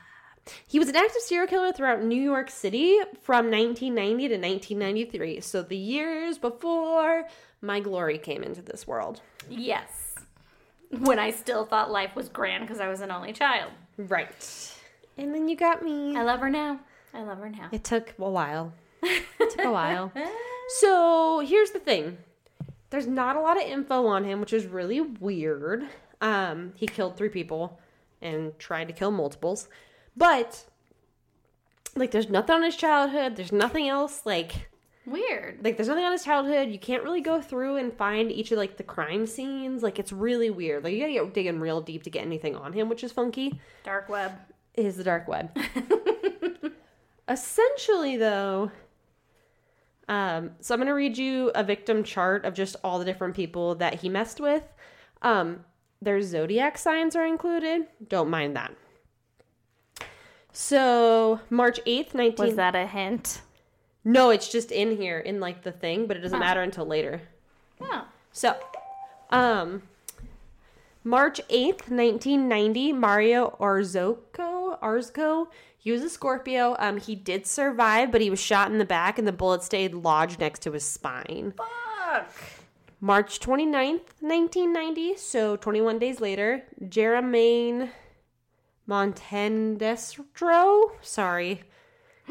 He was an active serial killer throughout New York City from 1990 to 1993. So the years before my glory came into this world. Yes. When I still thought life was grand because I was an only child. Right. And then you got me. I love her now. I love her now. It took a while. It took a while. (laughs) So here's the thing. There's not a lot of info on him, which is really weird. Um, he killed three people and tried to kill multiples. But like there's nothing on his childhood. There's nothing else like Weird. like there's nothing on his childhood. You can't really go through and find each of like the crime scenes. Like it's really weird. Like you gotta get digging real deep to get anything on him, which is funky. Dark web. Is the dark web. (laughs) Essentially, though, um, so I'm gonna read you a victim chart of just all the different people that he messed with. Um, their zodiac signs are included. Don't mind that. So March 8th, 19 Was that a hint? No, it's just in here in like the thing, but it doesn't Oh. matter until later. Oh. So, um, March 8th, 1990, Mario Arzoko, Arzko, he was a Scorpio. Um, he did survive, but he was shot in the back and the bullet stayed lodged next to his spine. Fuck. March 29th, 1990, so 21 days later, Jermaine Montendestro, sorry.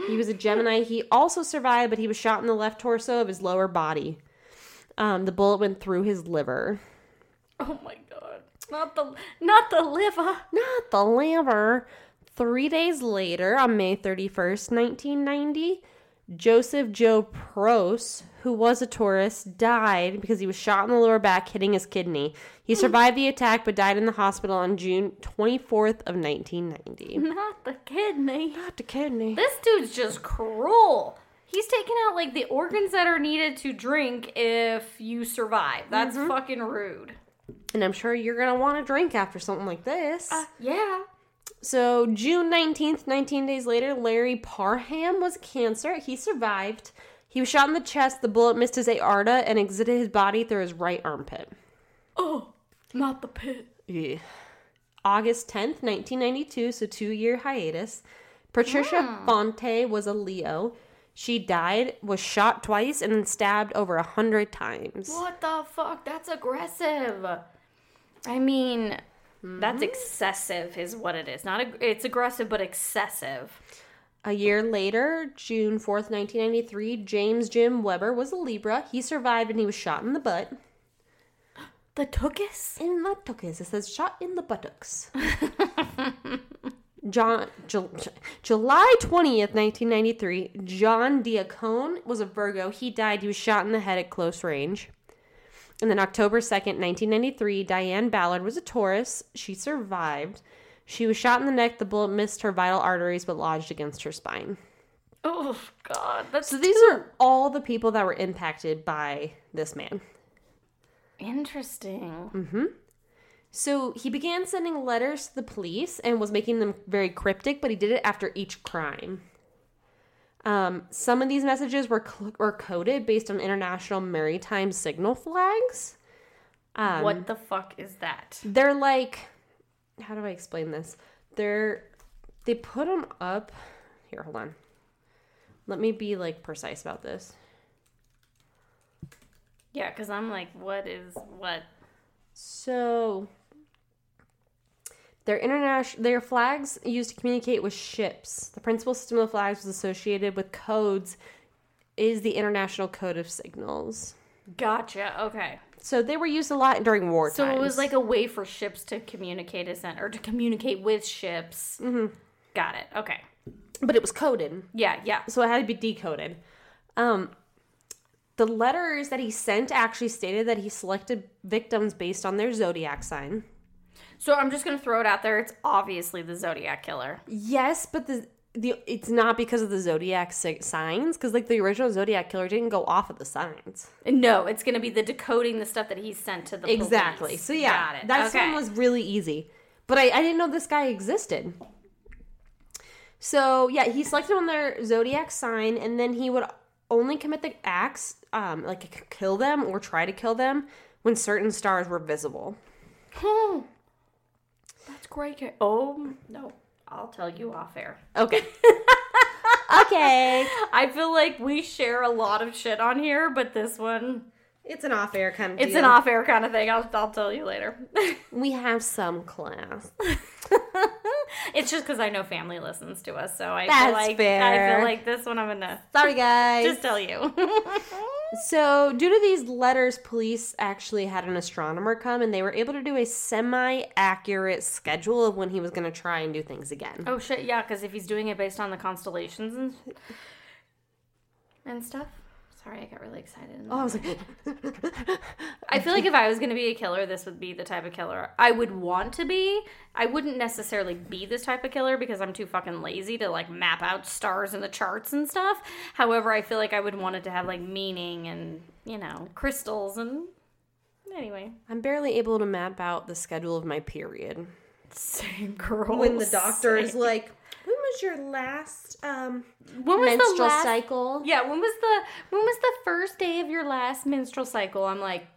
He was a Gemini. He also survived, but he was shot in the left torso of his lower body. Um, the bullet went through his liver. Oh my god. Not the not the liver. Not the liver. Three days later, on May 31st, 1990, Joseph Joe Proce, who was a tourist, died because he was shot in the lower back, hitting his kidney. He (gasps) survived the attack but died in the hospital on June 24th of 1990. Not the kidney. Not the kidney. This dude's just cruel. He's taking out like the organs that are needed to drink if you survive. That's mm-hmm. fucking rude. And I'm sure you're going to want to drink after something like this. Uh, yeah. So, June 19th, 19 days later, Larry Parham was cancer. He survived. He was shot in the chest. The bullet missed his aorta and exited his body through his right armpit. Oh, not the pit. Yeah. August 10th, 1992, so two year hiatus. Patricia hmm. Fonti was a Leo. She died, was shot twice, and then stabbed over a hundred times. What the fuck? That's aggressive. I mean, that's mm-hmm. excessive, is what it is. Not ag- it's aggressive, but excessive. A year later, June 4th, 1993, James Jim Weber was a Libra. He survived and he was shot in the butt. (gasps) The Tookus? In the buttocks. It says shot in the buttocks. (laughs) John, Ju- July 20th, 1993, John Diacone was a Virgo. He died. He was shot in the head at close range. And then October 2nd, 1993, Diane Ballard was a Taurus. She survived. She was shot in the neck. The bullet missed her vital arteries but lodged against her spine. Oh, God. That's So these are all the people that were impacted by this man. interesting. Mm-hmm. So he began sending letters to the police and was making them very cryptic, but he did it after each crime. Um, some of these messages were cl- were coded based on international maritime signal flags. Um, what the fuck is that? They're like, how do I explain this? They're they put them up. Here, hold on. Let me be like precise about this. Yeah, because I'm like, what is what? So their international their flags used to communicate with ships. The principal system of the flags was associated with codes is the International Code of Signals. Gotcha. Okay. So they were used a lot during war So times. it was like a way for ships to communicate as or to communicate with ships. Mm-hmm. Got it. Okay. but it was coded. Yeah. Yeah. So it had to be decoded. Um the letters that he sent actually stated that he selected victims based on their zodiac sign. So I'm just gonna throw it out there. It's obviously the Zodiac killer. Yes, but the the it's not because of the zodiac signs because like the original zodiac killer didn't go off of the signs. No, it's gonna be the decoding the stuff that he sent to the Exactly. police. So yeah, that okay. one was really easy. But I, I didn't know this guy existed. So yeah, he selected on their zodiac sign, and then he would only commit the acts, um, like kill them or try to kill them when certain stars were visible. Oh, great. Oh no, I'll tell you off air. Okay. (laughs) okay. I feel like we share a lot of shit on here, but this one, It's an off air kind of it's deal. an off air kind of thing. I'll, I'll tell you later. (laughs) We have some class. (laughs) it's just because I know family listens to us, so I feel That's like I feel like this one I'm gonna Sorry, guys. just tell you. So, due to these letters, police actually had an astronomer come and they were able to do a semi accurate schedule of when he was going to try and do things again. oh shit, yeah, because if he's doing it based on the constellations and and stuff. Sorry, I got really excited. Oh, I was like, (laughs) I feel like if I was going to be a killer, this would be the type of killer I would want to be. I wouldn't necessarily be this type of killer because I'm too fucking lazy to like map out stars in the charts and stuff. However, I feel like I would want it to have like meaning and, you know, crystals and anyway. I'm barely able to map out the schedule of my period. Same girl. When the (laughs) doctor is like, when was your last um, when was menstrual the last cycle? Yeah, when was the when was the first day of your last menstrual cycle? I'm like,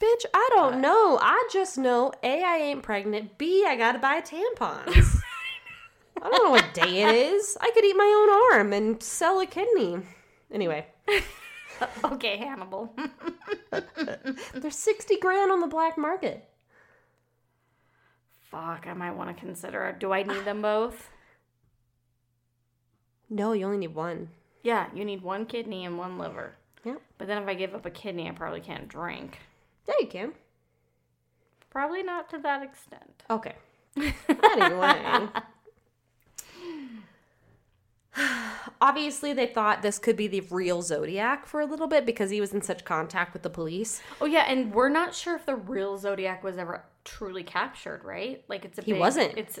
Bitch, I don't know. I just know A, I ain't pregnant. B, I gotta buy tampons. (laughs) I don't know what day it is. I could eat my own arm and sell a kidney. Anyway, (laughs) okay, Hannibal. (laughs) there's 60 grand on the black market. Fuck, I might want to consider. Do I need them both? No, you only need one. Yeah, you need one kidney and one liver. Yep. But then if I give up a kidney, I probably can't drink. Yeah, you can. Probably not to that extent. Okay. (laughs) Anyway. Obviously, they thought this could be the real Zodiac for a little bit because he was in such contact with the police. Oh yeah, and we're not sure if the real Zodiac was ever truly captured, right? Like it's a He big- wasn't. It's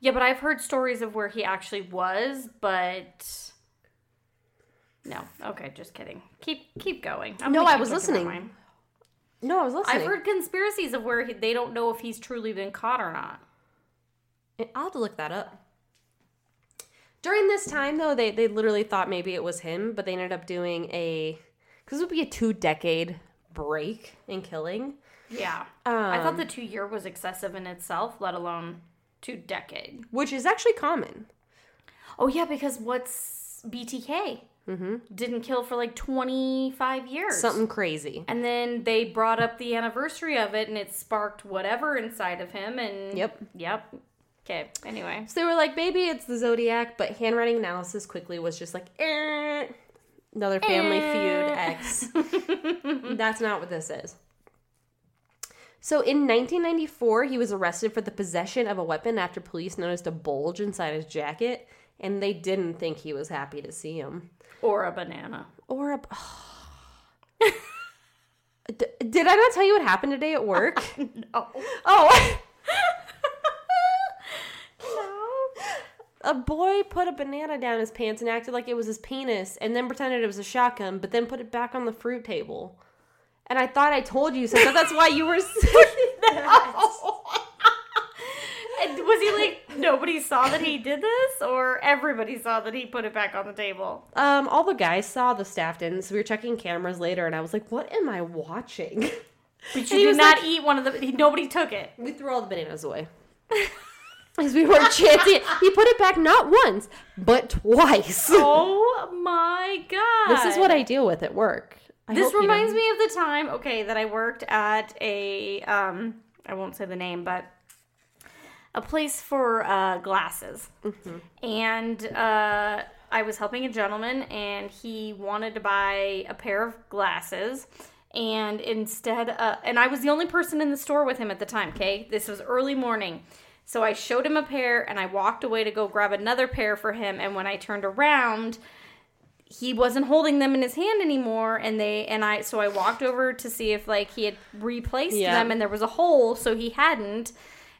yeah, but I've heard stories of where he actually was, but no. Okay, just kidding. Keep keep going. I'm No, I was listening. No, I was listening. I've heard conspiracies of where he, they don't know if he's truly been caught or not. I'll have to look that up. During this time, though, they, they literally thought maybe it was him, but they ended up doing a. Because it would be a two decade break in killing. Yeah, I thought Um, the two year was excessive in itself, let alone two decade. Which is actually common. Oh yeah, because what's BTK? Mm-hmm. Didn't kill for like twenty five years. Something crazy. And then they brought up the anniversary of it, and it sparked whatever inside of him. And Yep. yep. Okay. Anyway, So they were like, maybe it's the Zodiac, but handwriting analysis quickly was just like, eh. Another family feud (laughs) X. That's not what this is. So in 1994, he was arrested for the possession of a weapon after police noticed a bulge inside his jacket, and they didn't think he was happy to see him. or a banana. Or a. (sighs) D- did I not tell you what happened today at work? (laughs) No. Oh. (laughs) Oh. A boy put a banana down his pants and acted like it was his penis and then pretended it was a shotgun, but then put it back on the fruit table. And I thought I told you, so that's why you were (laughs) (laughs) that. Was he like nobody saw that he did this, or everybody saw that he put it back on the table? Um, all the guys saw, the staff didn't, so we were checking cameras later, and I was like, what am I watching? But you (laughs) did not eat one of the. He, nobody took it. We threw all the bananas away. Because we were chanting. He put it back not once, but twice. Oh my god! This is what I deal with at work. I This reminds me of the time, okay, that I worked at a um I won't say the name, but a place for uh glasses. And uh I was helping a gentleman and he wanted to buy a pair of glasses and instead uh and I was the only person in the store with him at the time, okay? This was early morning. So I showed him a pair and I walked away to go grab another pair for him and when I turned around he wasn't holding them in his hand anymore and they and i so i walked over to see if like he had replaced Yeah. them and there was a hole so he hadn't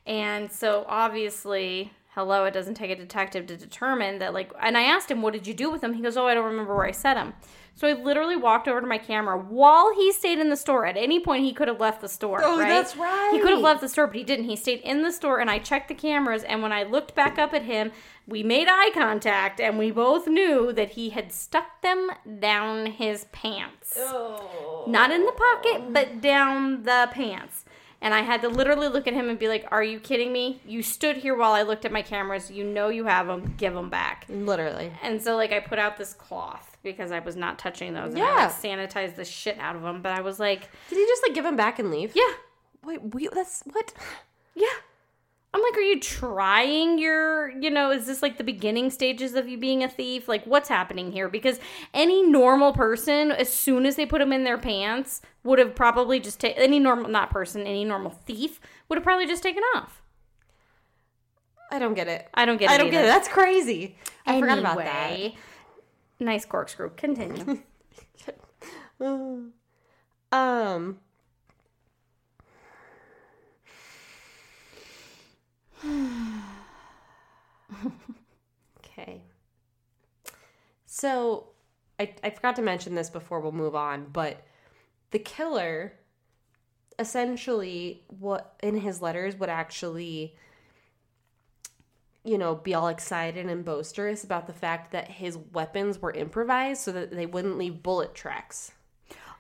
and so obviously hello it doesn't take a detective to determine that like and i asked him what did you do with them he goes oh i don't remember where i set them so i literally walked over to my camera while he stayed in the store at any point he could have left the store Oh, right that's right. he could have left the store but he didn't he stayed in the store and i checked the cameras and when i looked back up at him we made eye contact and we both knew that he had stuck them down his pants. Oh. Not in the pocket, but down the pants. And I had to literally look at him and be like, "Are you kidding me? You stood here while I looked at my cameras. You know you have them. Give them back." Literally. And so like I put out this cloth because I was not touching those. And I Yeah. like, sanitized the shit out of them. But I was like, Did he just like give them back and leave? yeah, Wait, we, that's what? yeah. I'm like, are you trying your, you know, is this like the beginning stages of you being a thief? Like, what's happening here? Because any normal person, as soon as they put them in their pants, would have probably just taken, any normal, not person, any normal thief would have probably just taken off. I don't get it. I don't get it. I don't get it. That's crazy. I forgot about that. Nice corkscrew. Continue. (laughs) Um. (sighs) okay. So, I, I forgot to mention this before we'll move on, but the killer essentially what in his letters would actually you know be all excited and boisterous about the fact that his weapons were improvised so that they wouldn't leave bullet tracks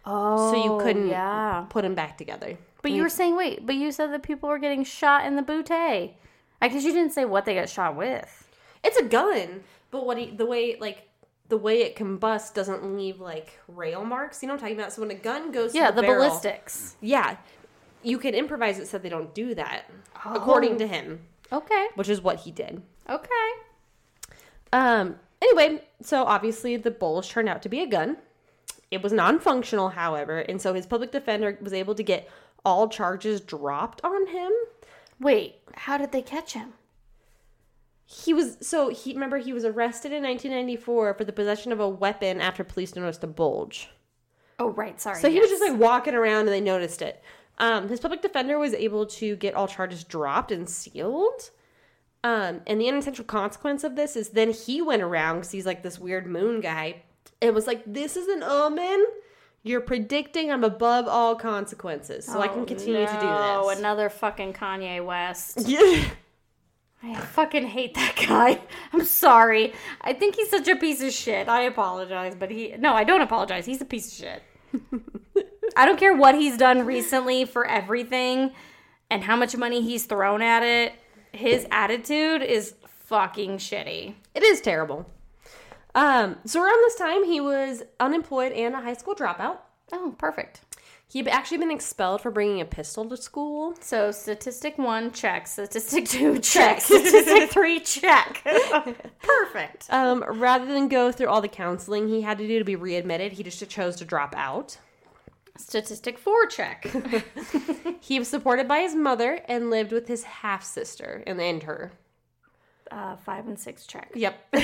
Oh, so you oh, couldn't Yeah. put them back together. But you were saying, wait, but you said that people were getting shot in the bootay. I guess you didn't say what they got shot with. It's a gun, but what he, the way like the way it combusts doesn't leave like rail marks. You know what I'm talking about? So when a gun goes, Yeah, the the, barrel, ballistics. Yeah, you can improvise it so they don't do that, according to him, Okay. which is what he did. Okay. Um. Anyway, so obviously the bulge turned out to be a gun. It was non-functional, however, and so his public defender was able to get all charges dropped on him. Wait, how did they catch him? He was so he remember he was arrested in 1994 for the possession of a weapon after police noticed a bulge. Oh, right. Sorry. So he was just like walking around and they noticed it. Um, his public defender was able to get all charges dropped and sealed. Um, and the unintentional consequence of this is then he went around because he's like this weird moon guy. It was like, this is an omen. You're predicting I'm above all consequences, so I can oh, continue to do this. Oh, this. another fucking Kanye West. (laughs) Yeah. I fucking hate that guy. (laughs) I'm sorry. I think he's such a piece of shit. I apologize, but he no, I don't apologize. He's a piece of shit. (laughs) I don't care what he's done recently for everything and how much money he's thrown at it. His attitude is fucking shitty. It is terrible. Um, so around this time, he was unemployed and a high school dropout. Oh, perfect. He had actually been expelled for bringing a pistol to school. So statistic one, check. Statistic two, (laughs) check. Statistic three, check. (laughs) Perfect. Um, rather than go through all the counseling he had to do to be readmitted, he just chose to drop out. Statistic four, check. (laughs) He was supported by his mother and lived with his half sister and, and her. Uh, five and six, check. Yep.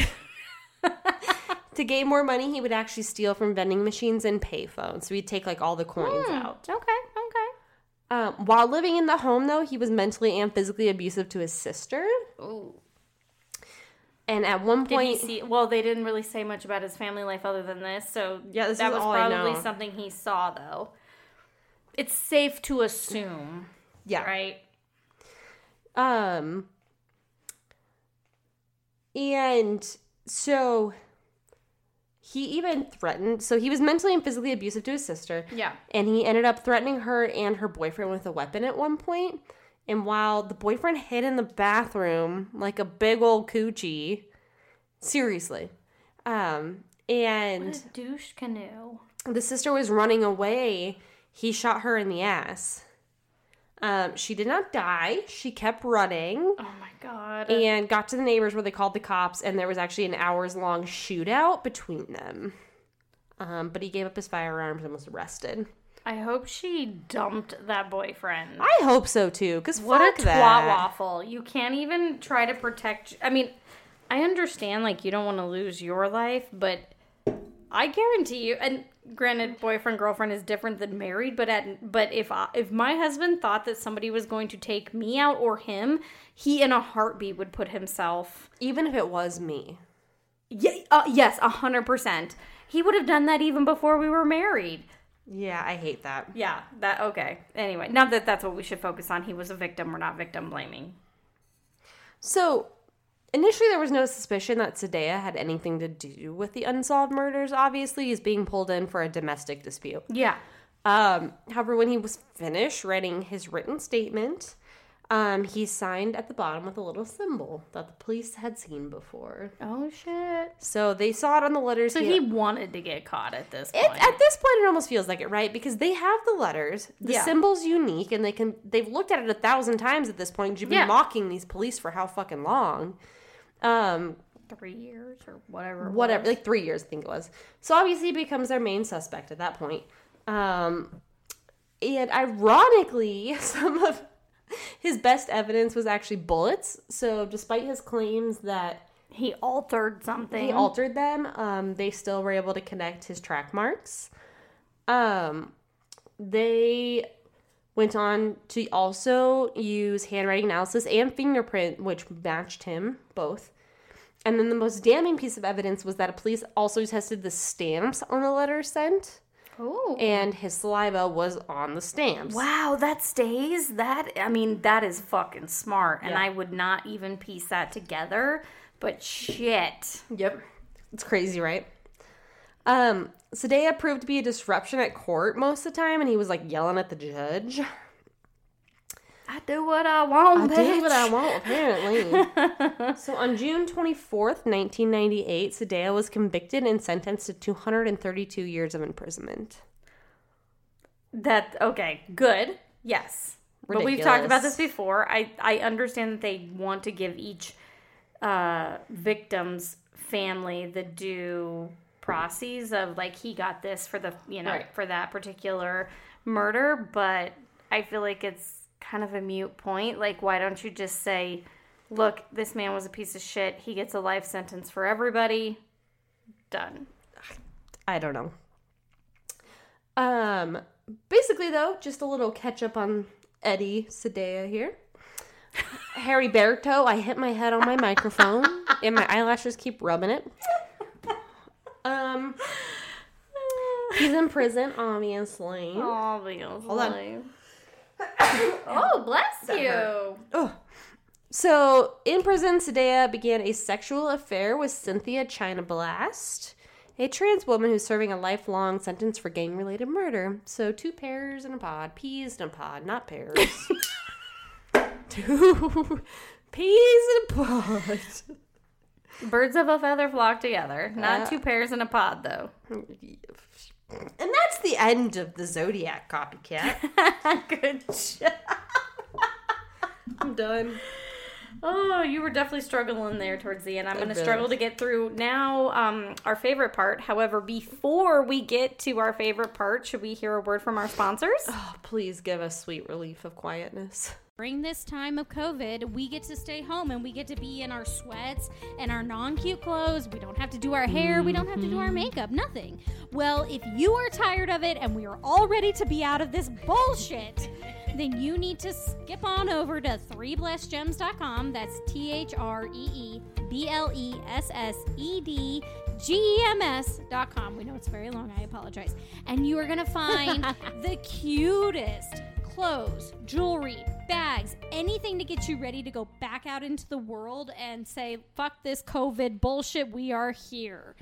(laughs) to gain more money, he would actually steal from vending machines and payphones. So he'd take like all the coins out. Okay, okay. Um, while living in the home, though, he was mentally and physically abusive to his sister. Ooh. And at one point, see? Well, they didn't really say much about his family life other than this. So Yeah, this that was probably something he saw, though. It's safe to assume, yeah, right? Um, and so he even threatened. So he was mentally and physically abusive to his sister. Yeah. And he ended up threatening her and her boyfriend with a weapon at one point. And while the boyfriend hid in the bathroom like a big old coochie, seriously. Um, and What a douche canoe. the sister was running away, he shot her in the ass. Um, she did not die. She kept running Oh my god. and got to the neighbors where they called the cops, and there was actually an hours long shootout between them. Um, but he gave up his firearms and was arrested. I hope she dumped that boyfriend. I hope so too, because What a twat that. waffle. You can't even try to protect. I mean, I understand, like, you don't want to lose your life, but I guarantee you, and granted, boyfriend, girlfriend is different than married, but at, but if I, if my husband thought that somebody was going to take me out or him, he in a heartbeat would put himself. Even if it was me. Yeah, uh, yes, a hundred percent. He would have done that even before we were married. Yeah, I hate that. Yeah, that okay. Anyway, not that that's what we should focus on. He was a victim. We're not victim blaming. So, initially, there was no suspicion that Seda had anything to do with the unsolved murders. Obviously, he's being pulled in for a domestic dispute. Yeah. Um, however, when he was finished writing his written statement, um, he signed at the bottom with a little symbol that the police had seen before. Oh shit! So they saw it on the letters. So he wanted to get caught at this point. It, at this point, it almost feels like it, right? Because they have the letters, the Yeah. symbol's unique, and they can they've looked at it a thousand times at this point. You've been Yeah. mocking these police for how fucking long? Um, Three years or whatever. whatever, was. like three years, I think it was. So obviously, he becomes their main suspect at that point. Um, and ironically, (laughs) some of his best evidence was actually bullets. So despite his claims that he altered something. he altered them, um, they still were able to connect his track marks. Um, they went on to also use handwriting analysis and fingerprint, which matched him both. And then the most damning piece of evidence was that a police also tested the stamps on the letter sent, oh. and his saliva was on the stamps. Wow, that stays. That I mean, that is fucking smart, and Yeah. I would not even piece that together. But shit, Yep. It's crazy, right? Um, Seda proved to be a disruption at court most of the time, and he was like yelling at the judge. I do what I want. I do what I want, apparently. (laughs) so on June 24th, 1998, Seda was convicted and sentenced to 232 years of imprisonment. That okay, good. Yes. But we've talked about this before. I I understand that they want to give each uh victim's family the due process of like he got this for the you know Right. for that particular murder, but I feel like it's kind of a mute point. Like why don't you just say, look, this man was a piece of shit. He gets a life sentence for everybody. Done. I don't know. Um, basically, though, just a little catch up on Eddie Seda here. Harry Berto, I hit my head on my microphone, and my eyelashes keep rubbing it. Um, (laughs) he's in prison, obviously. Obviously. Hold on. (coughs) oh, bless you. Oh. So, in prison, Seda began a sexual affair with Cynthia China Blast, a trans woman who's serving a lifelong sentence for gang related murder. So, two pears in a pod, peas in a pod, not pears. (laughs) (laughs) two peas in a pod. Birds of a feather flock together. Not Yeah. two pairs in a pod, though. And that's the end of the Zodiac copycat. (laughs) Good job. I'm done. Oh, you were definitely struggling there towards the end. I'm going to struggle to get through now um, our favorite part. However, before we get to our favorite part, should we hear a word from our sponsors? Oh, please give us sweet relief of quietness. During this time of COVID, we get to stay home and we get to be in our sweats and our non cute clothes. We don't have to do our hair, we don't have to do our mm-hmm. makeup, nothing. Well, if you are tired of it and we are all ready to be out of this bullshit, then you need to skip on over to 3blessedgems.com. That's T H R E E B L E S S E D G E M S.com. We know it's very long, I apologize. And you are going to find (laughs) the cutest clothes, jewelry, bags, anything to get you ready to go back out into the world and say, fuck this COVID bullshit, we are here.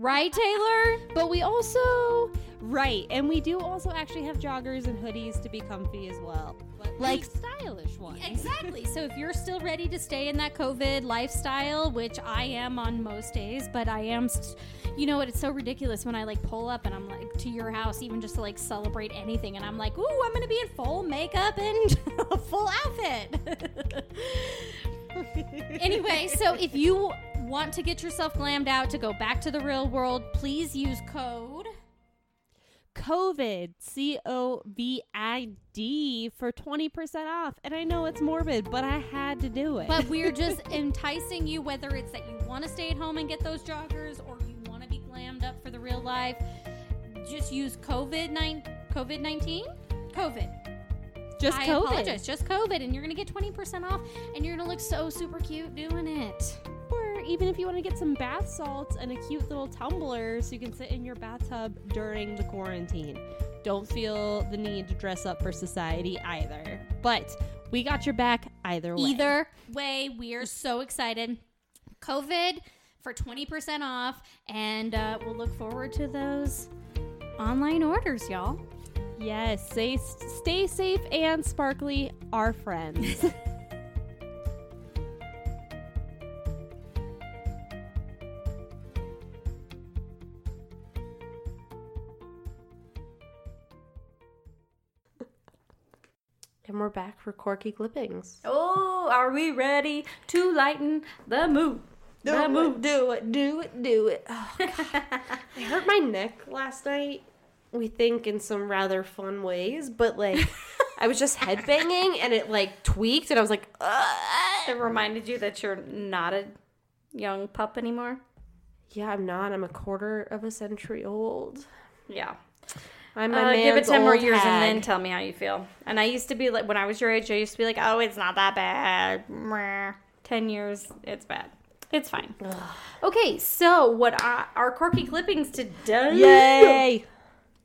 Right, Taylor? But we also, right, and we do also actually have joggers and hoodies to be comfy as well. But like stylish ones. Exactly. So if you're still ready to stay in that COVID lifestyle, which I am on most days, but I am, s- you know what? It's so ridiculous when I like pull up and I'm like to your house, even just to like celebrate anything, and I'm like, ooh, I'm gonna be in full makeup and (laughs) a full outfit. (laughs) (laughs) anyway, so if you want to get yourself glammed out to go back to the real world, please use code. COVID, C O V I D, for 20% off. And I know it's morbid, but I had to do it. But we're (laughs) just enticing you, whether it's that you want to stay at home and get those joggers or you want to be glammed up for the real life. Just use COVID nine COVID nineteen COVID. Just I COVID. apologize, just COVID, and you're gonna get twenty percent off, and you're gonna look so super cute doing it. Or even if you want to get some bath salts and a cute little tumbler so you can sit in your bathtub during the quarantine. Don't feel the need to dress up for society either. But we got your back either way. Either way, we are so excited. COVID for twenty percent off, and uh, we'll look forward to those online orders, y'all. Yes, stay, stay safe and sparkly, our friends. (laughs) And we're back for quirky clippings. Oh, are we ready to lighten the mood? the mood. do it, do it, do it. (laughs) Oh, God. I hurt my neck last night. We think in some rather fun ways, but like I was just headbanging and it like tweaked, and I was like, Ugh. It reminded you that you're not a young pup anymore. "Yeah, I'm not. I'm a quarter of a century old. Yeah. I'm a Uh, give it 10 more years and then tell me how you feel. And I used to be like, when I was your age, I used to be like, oh, it's not that bad. 10 years, it's bad. It's fine. Okay, so what I, our quirky clippings today? Yay!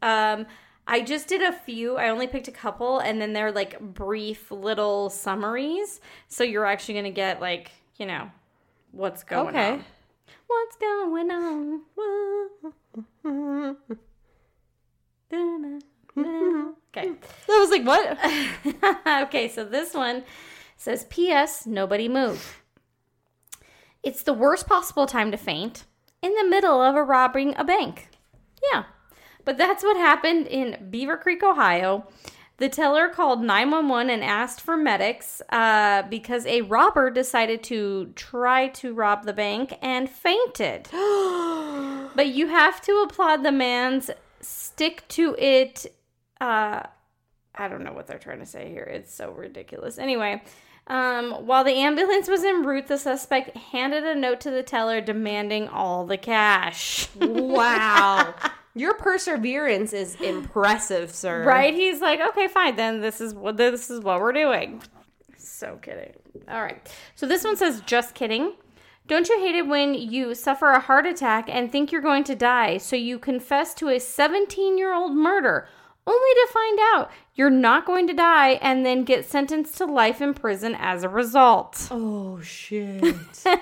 Um, I just did a few. I only picked a couple, and then they're like brief little summaries. So you're actually gonna get like, you know, what's going Okay. on. What's going on? (laughs) Okay. I was like, what? (laughs) okay, so this one says P.S. Nobody move. It's the worst possible time to faint in the middle of a robbing a bank. Yeah, but that's what happened in Beaver Creek, Ohio. The teller called 911 and asked for medics uh, because a robber decided to try to rob the bank and fainted. (gasps) but you have to applaud the man's stick to it uh, I don't know what they're trying to say here. It's so ridiculous. Anyway, um, while the ambulance was en route, the suspect handed a note to the teller demanding all the cash. wow. (laughs) Your perseverance is impressive, sir. right? He's like, okay, fine, then this is what this is what we're doing. So kidding. All right. So this one says, just kidding. Don't you hate it when you suffer a heart attack and think you're going to die, so you confess to a 17 year old murder, only to find out you're not going to die and then get sentenced to life in prison as a result? Oh shit. (laughs)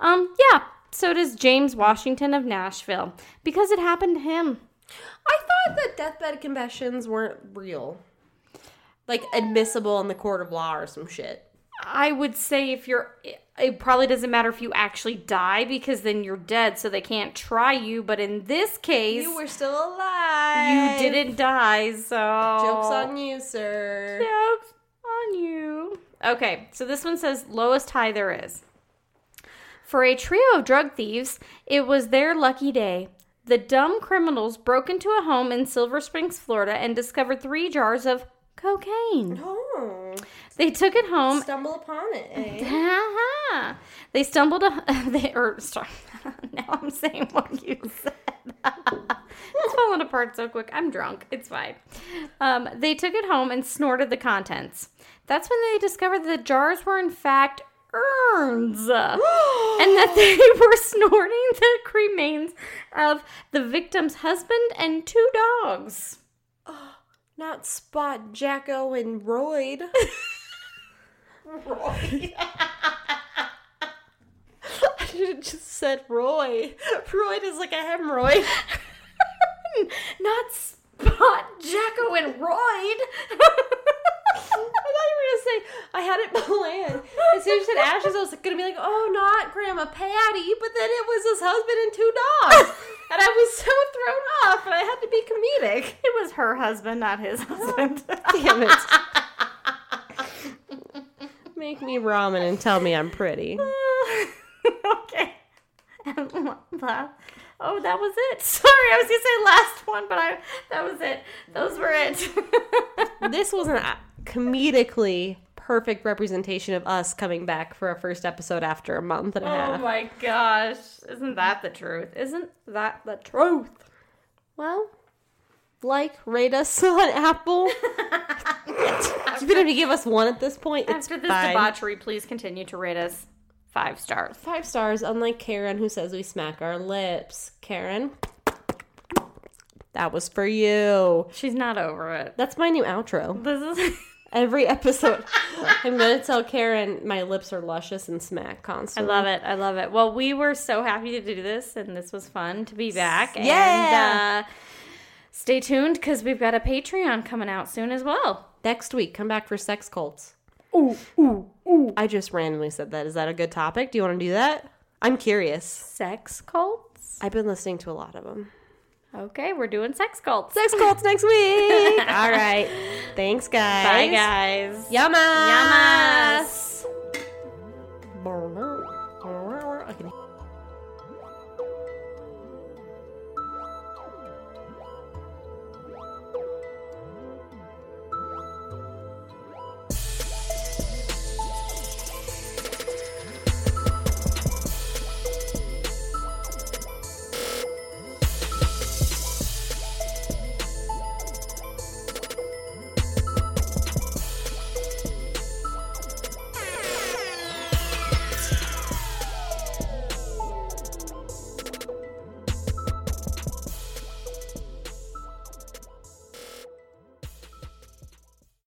Um, yeah, so does James Washington of Nashville because it happened to him. I thought that deathbed confessions weren't real. Like admissible in the court of law or some shit. I would say if you're, it probably doesn't matter if you actually die because then you're dead, so they can't try you. But in this case, You were still alive. you didn't die, so Joke's on you, sir. Jokes on you. Okay, so this one says lowest high there is. For a trio of drug thieves, it was their lucky day. The dumb criminals broke into a home in Silver Springs, Florida, and discovered three jars of cocaine. Oh. They took it home Stumble upon it, eh? Ha-ha. They stumbled. A, (laughs) they or sorry. (laughs) now I'm saying what you said. (laughs) it's falling apart so quick. I'm drunk. It's fine. Um, they took it home and snorted the contents. That's when they discovered that the jars were in fact urns, (gasps) and that they (laughs) were snorting the remains of the victim's husband and two dogs. (gasps) Not Spot, Jacko, and Royd. (laughs) Roy. (laughs) I should have just said Roy. Royd is like a hemorrhoid. Not Spot, Jacko, and Royd. (laughs) I thought you were gonna say I had it (laughs) planned. As soon as you said ashes, I was gonna be like, "Oh, not Grandma Patty," but then it was his husband and two dogs, (laughs) and I was so thrown off, and I had to be comedic. It was her husband, not his husband. Damn it! Make me ramen and tell me I'm pretty. okay. Oh, that was it. Sorry, I was gonna say last one, but I that was it. Those were it. This was a comedically perfect representation of us coming back for our first episode after a month and a oh half. oh my gosh, isn't that the truth? Isn't that the truth? Well, like, rate us (laughs) on Apple. (laughs) If you give us one at this point, it's After this fine. debauchery, please continue to rate us five stars. Five stars, unlike Karen, who says we smack our lips. Karen, that was for you. She's not over it. That's my new outro. This is. (laughs) Every episode, (laughs) I'm going to tell Karen my lips are luscious and smack constantly. I love it. I love it. Well, we were so happy to do this, and this was fun to be back. Yeah. And, uh, Stay tuned because we've got a Patreon coming out soon as well. Next week, come back for sex cults. Ooh, ooh, ooh. I just randomly said that. Is that a good topic? Do you want to do that? I'm curious. Sex cults? I've been listening to a lot of them. Okay, we're doing sex cults. Sex cults next week. (laughs) All right. Thanks, guys. Bye, guys. Yamas. Yamas. Okay.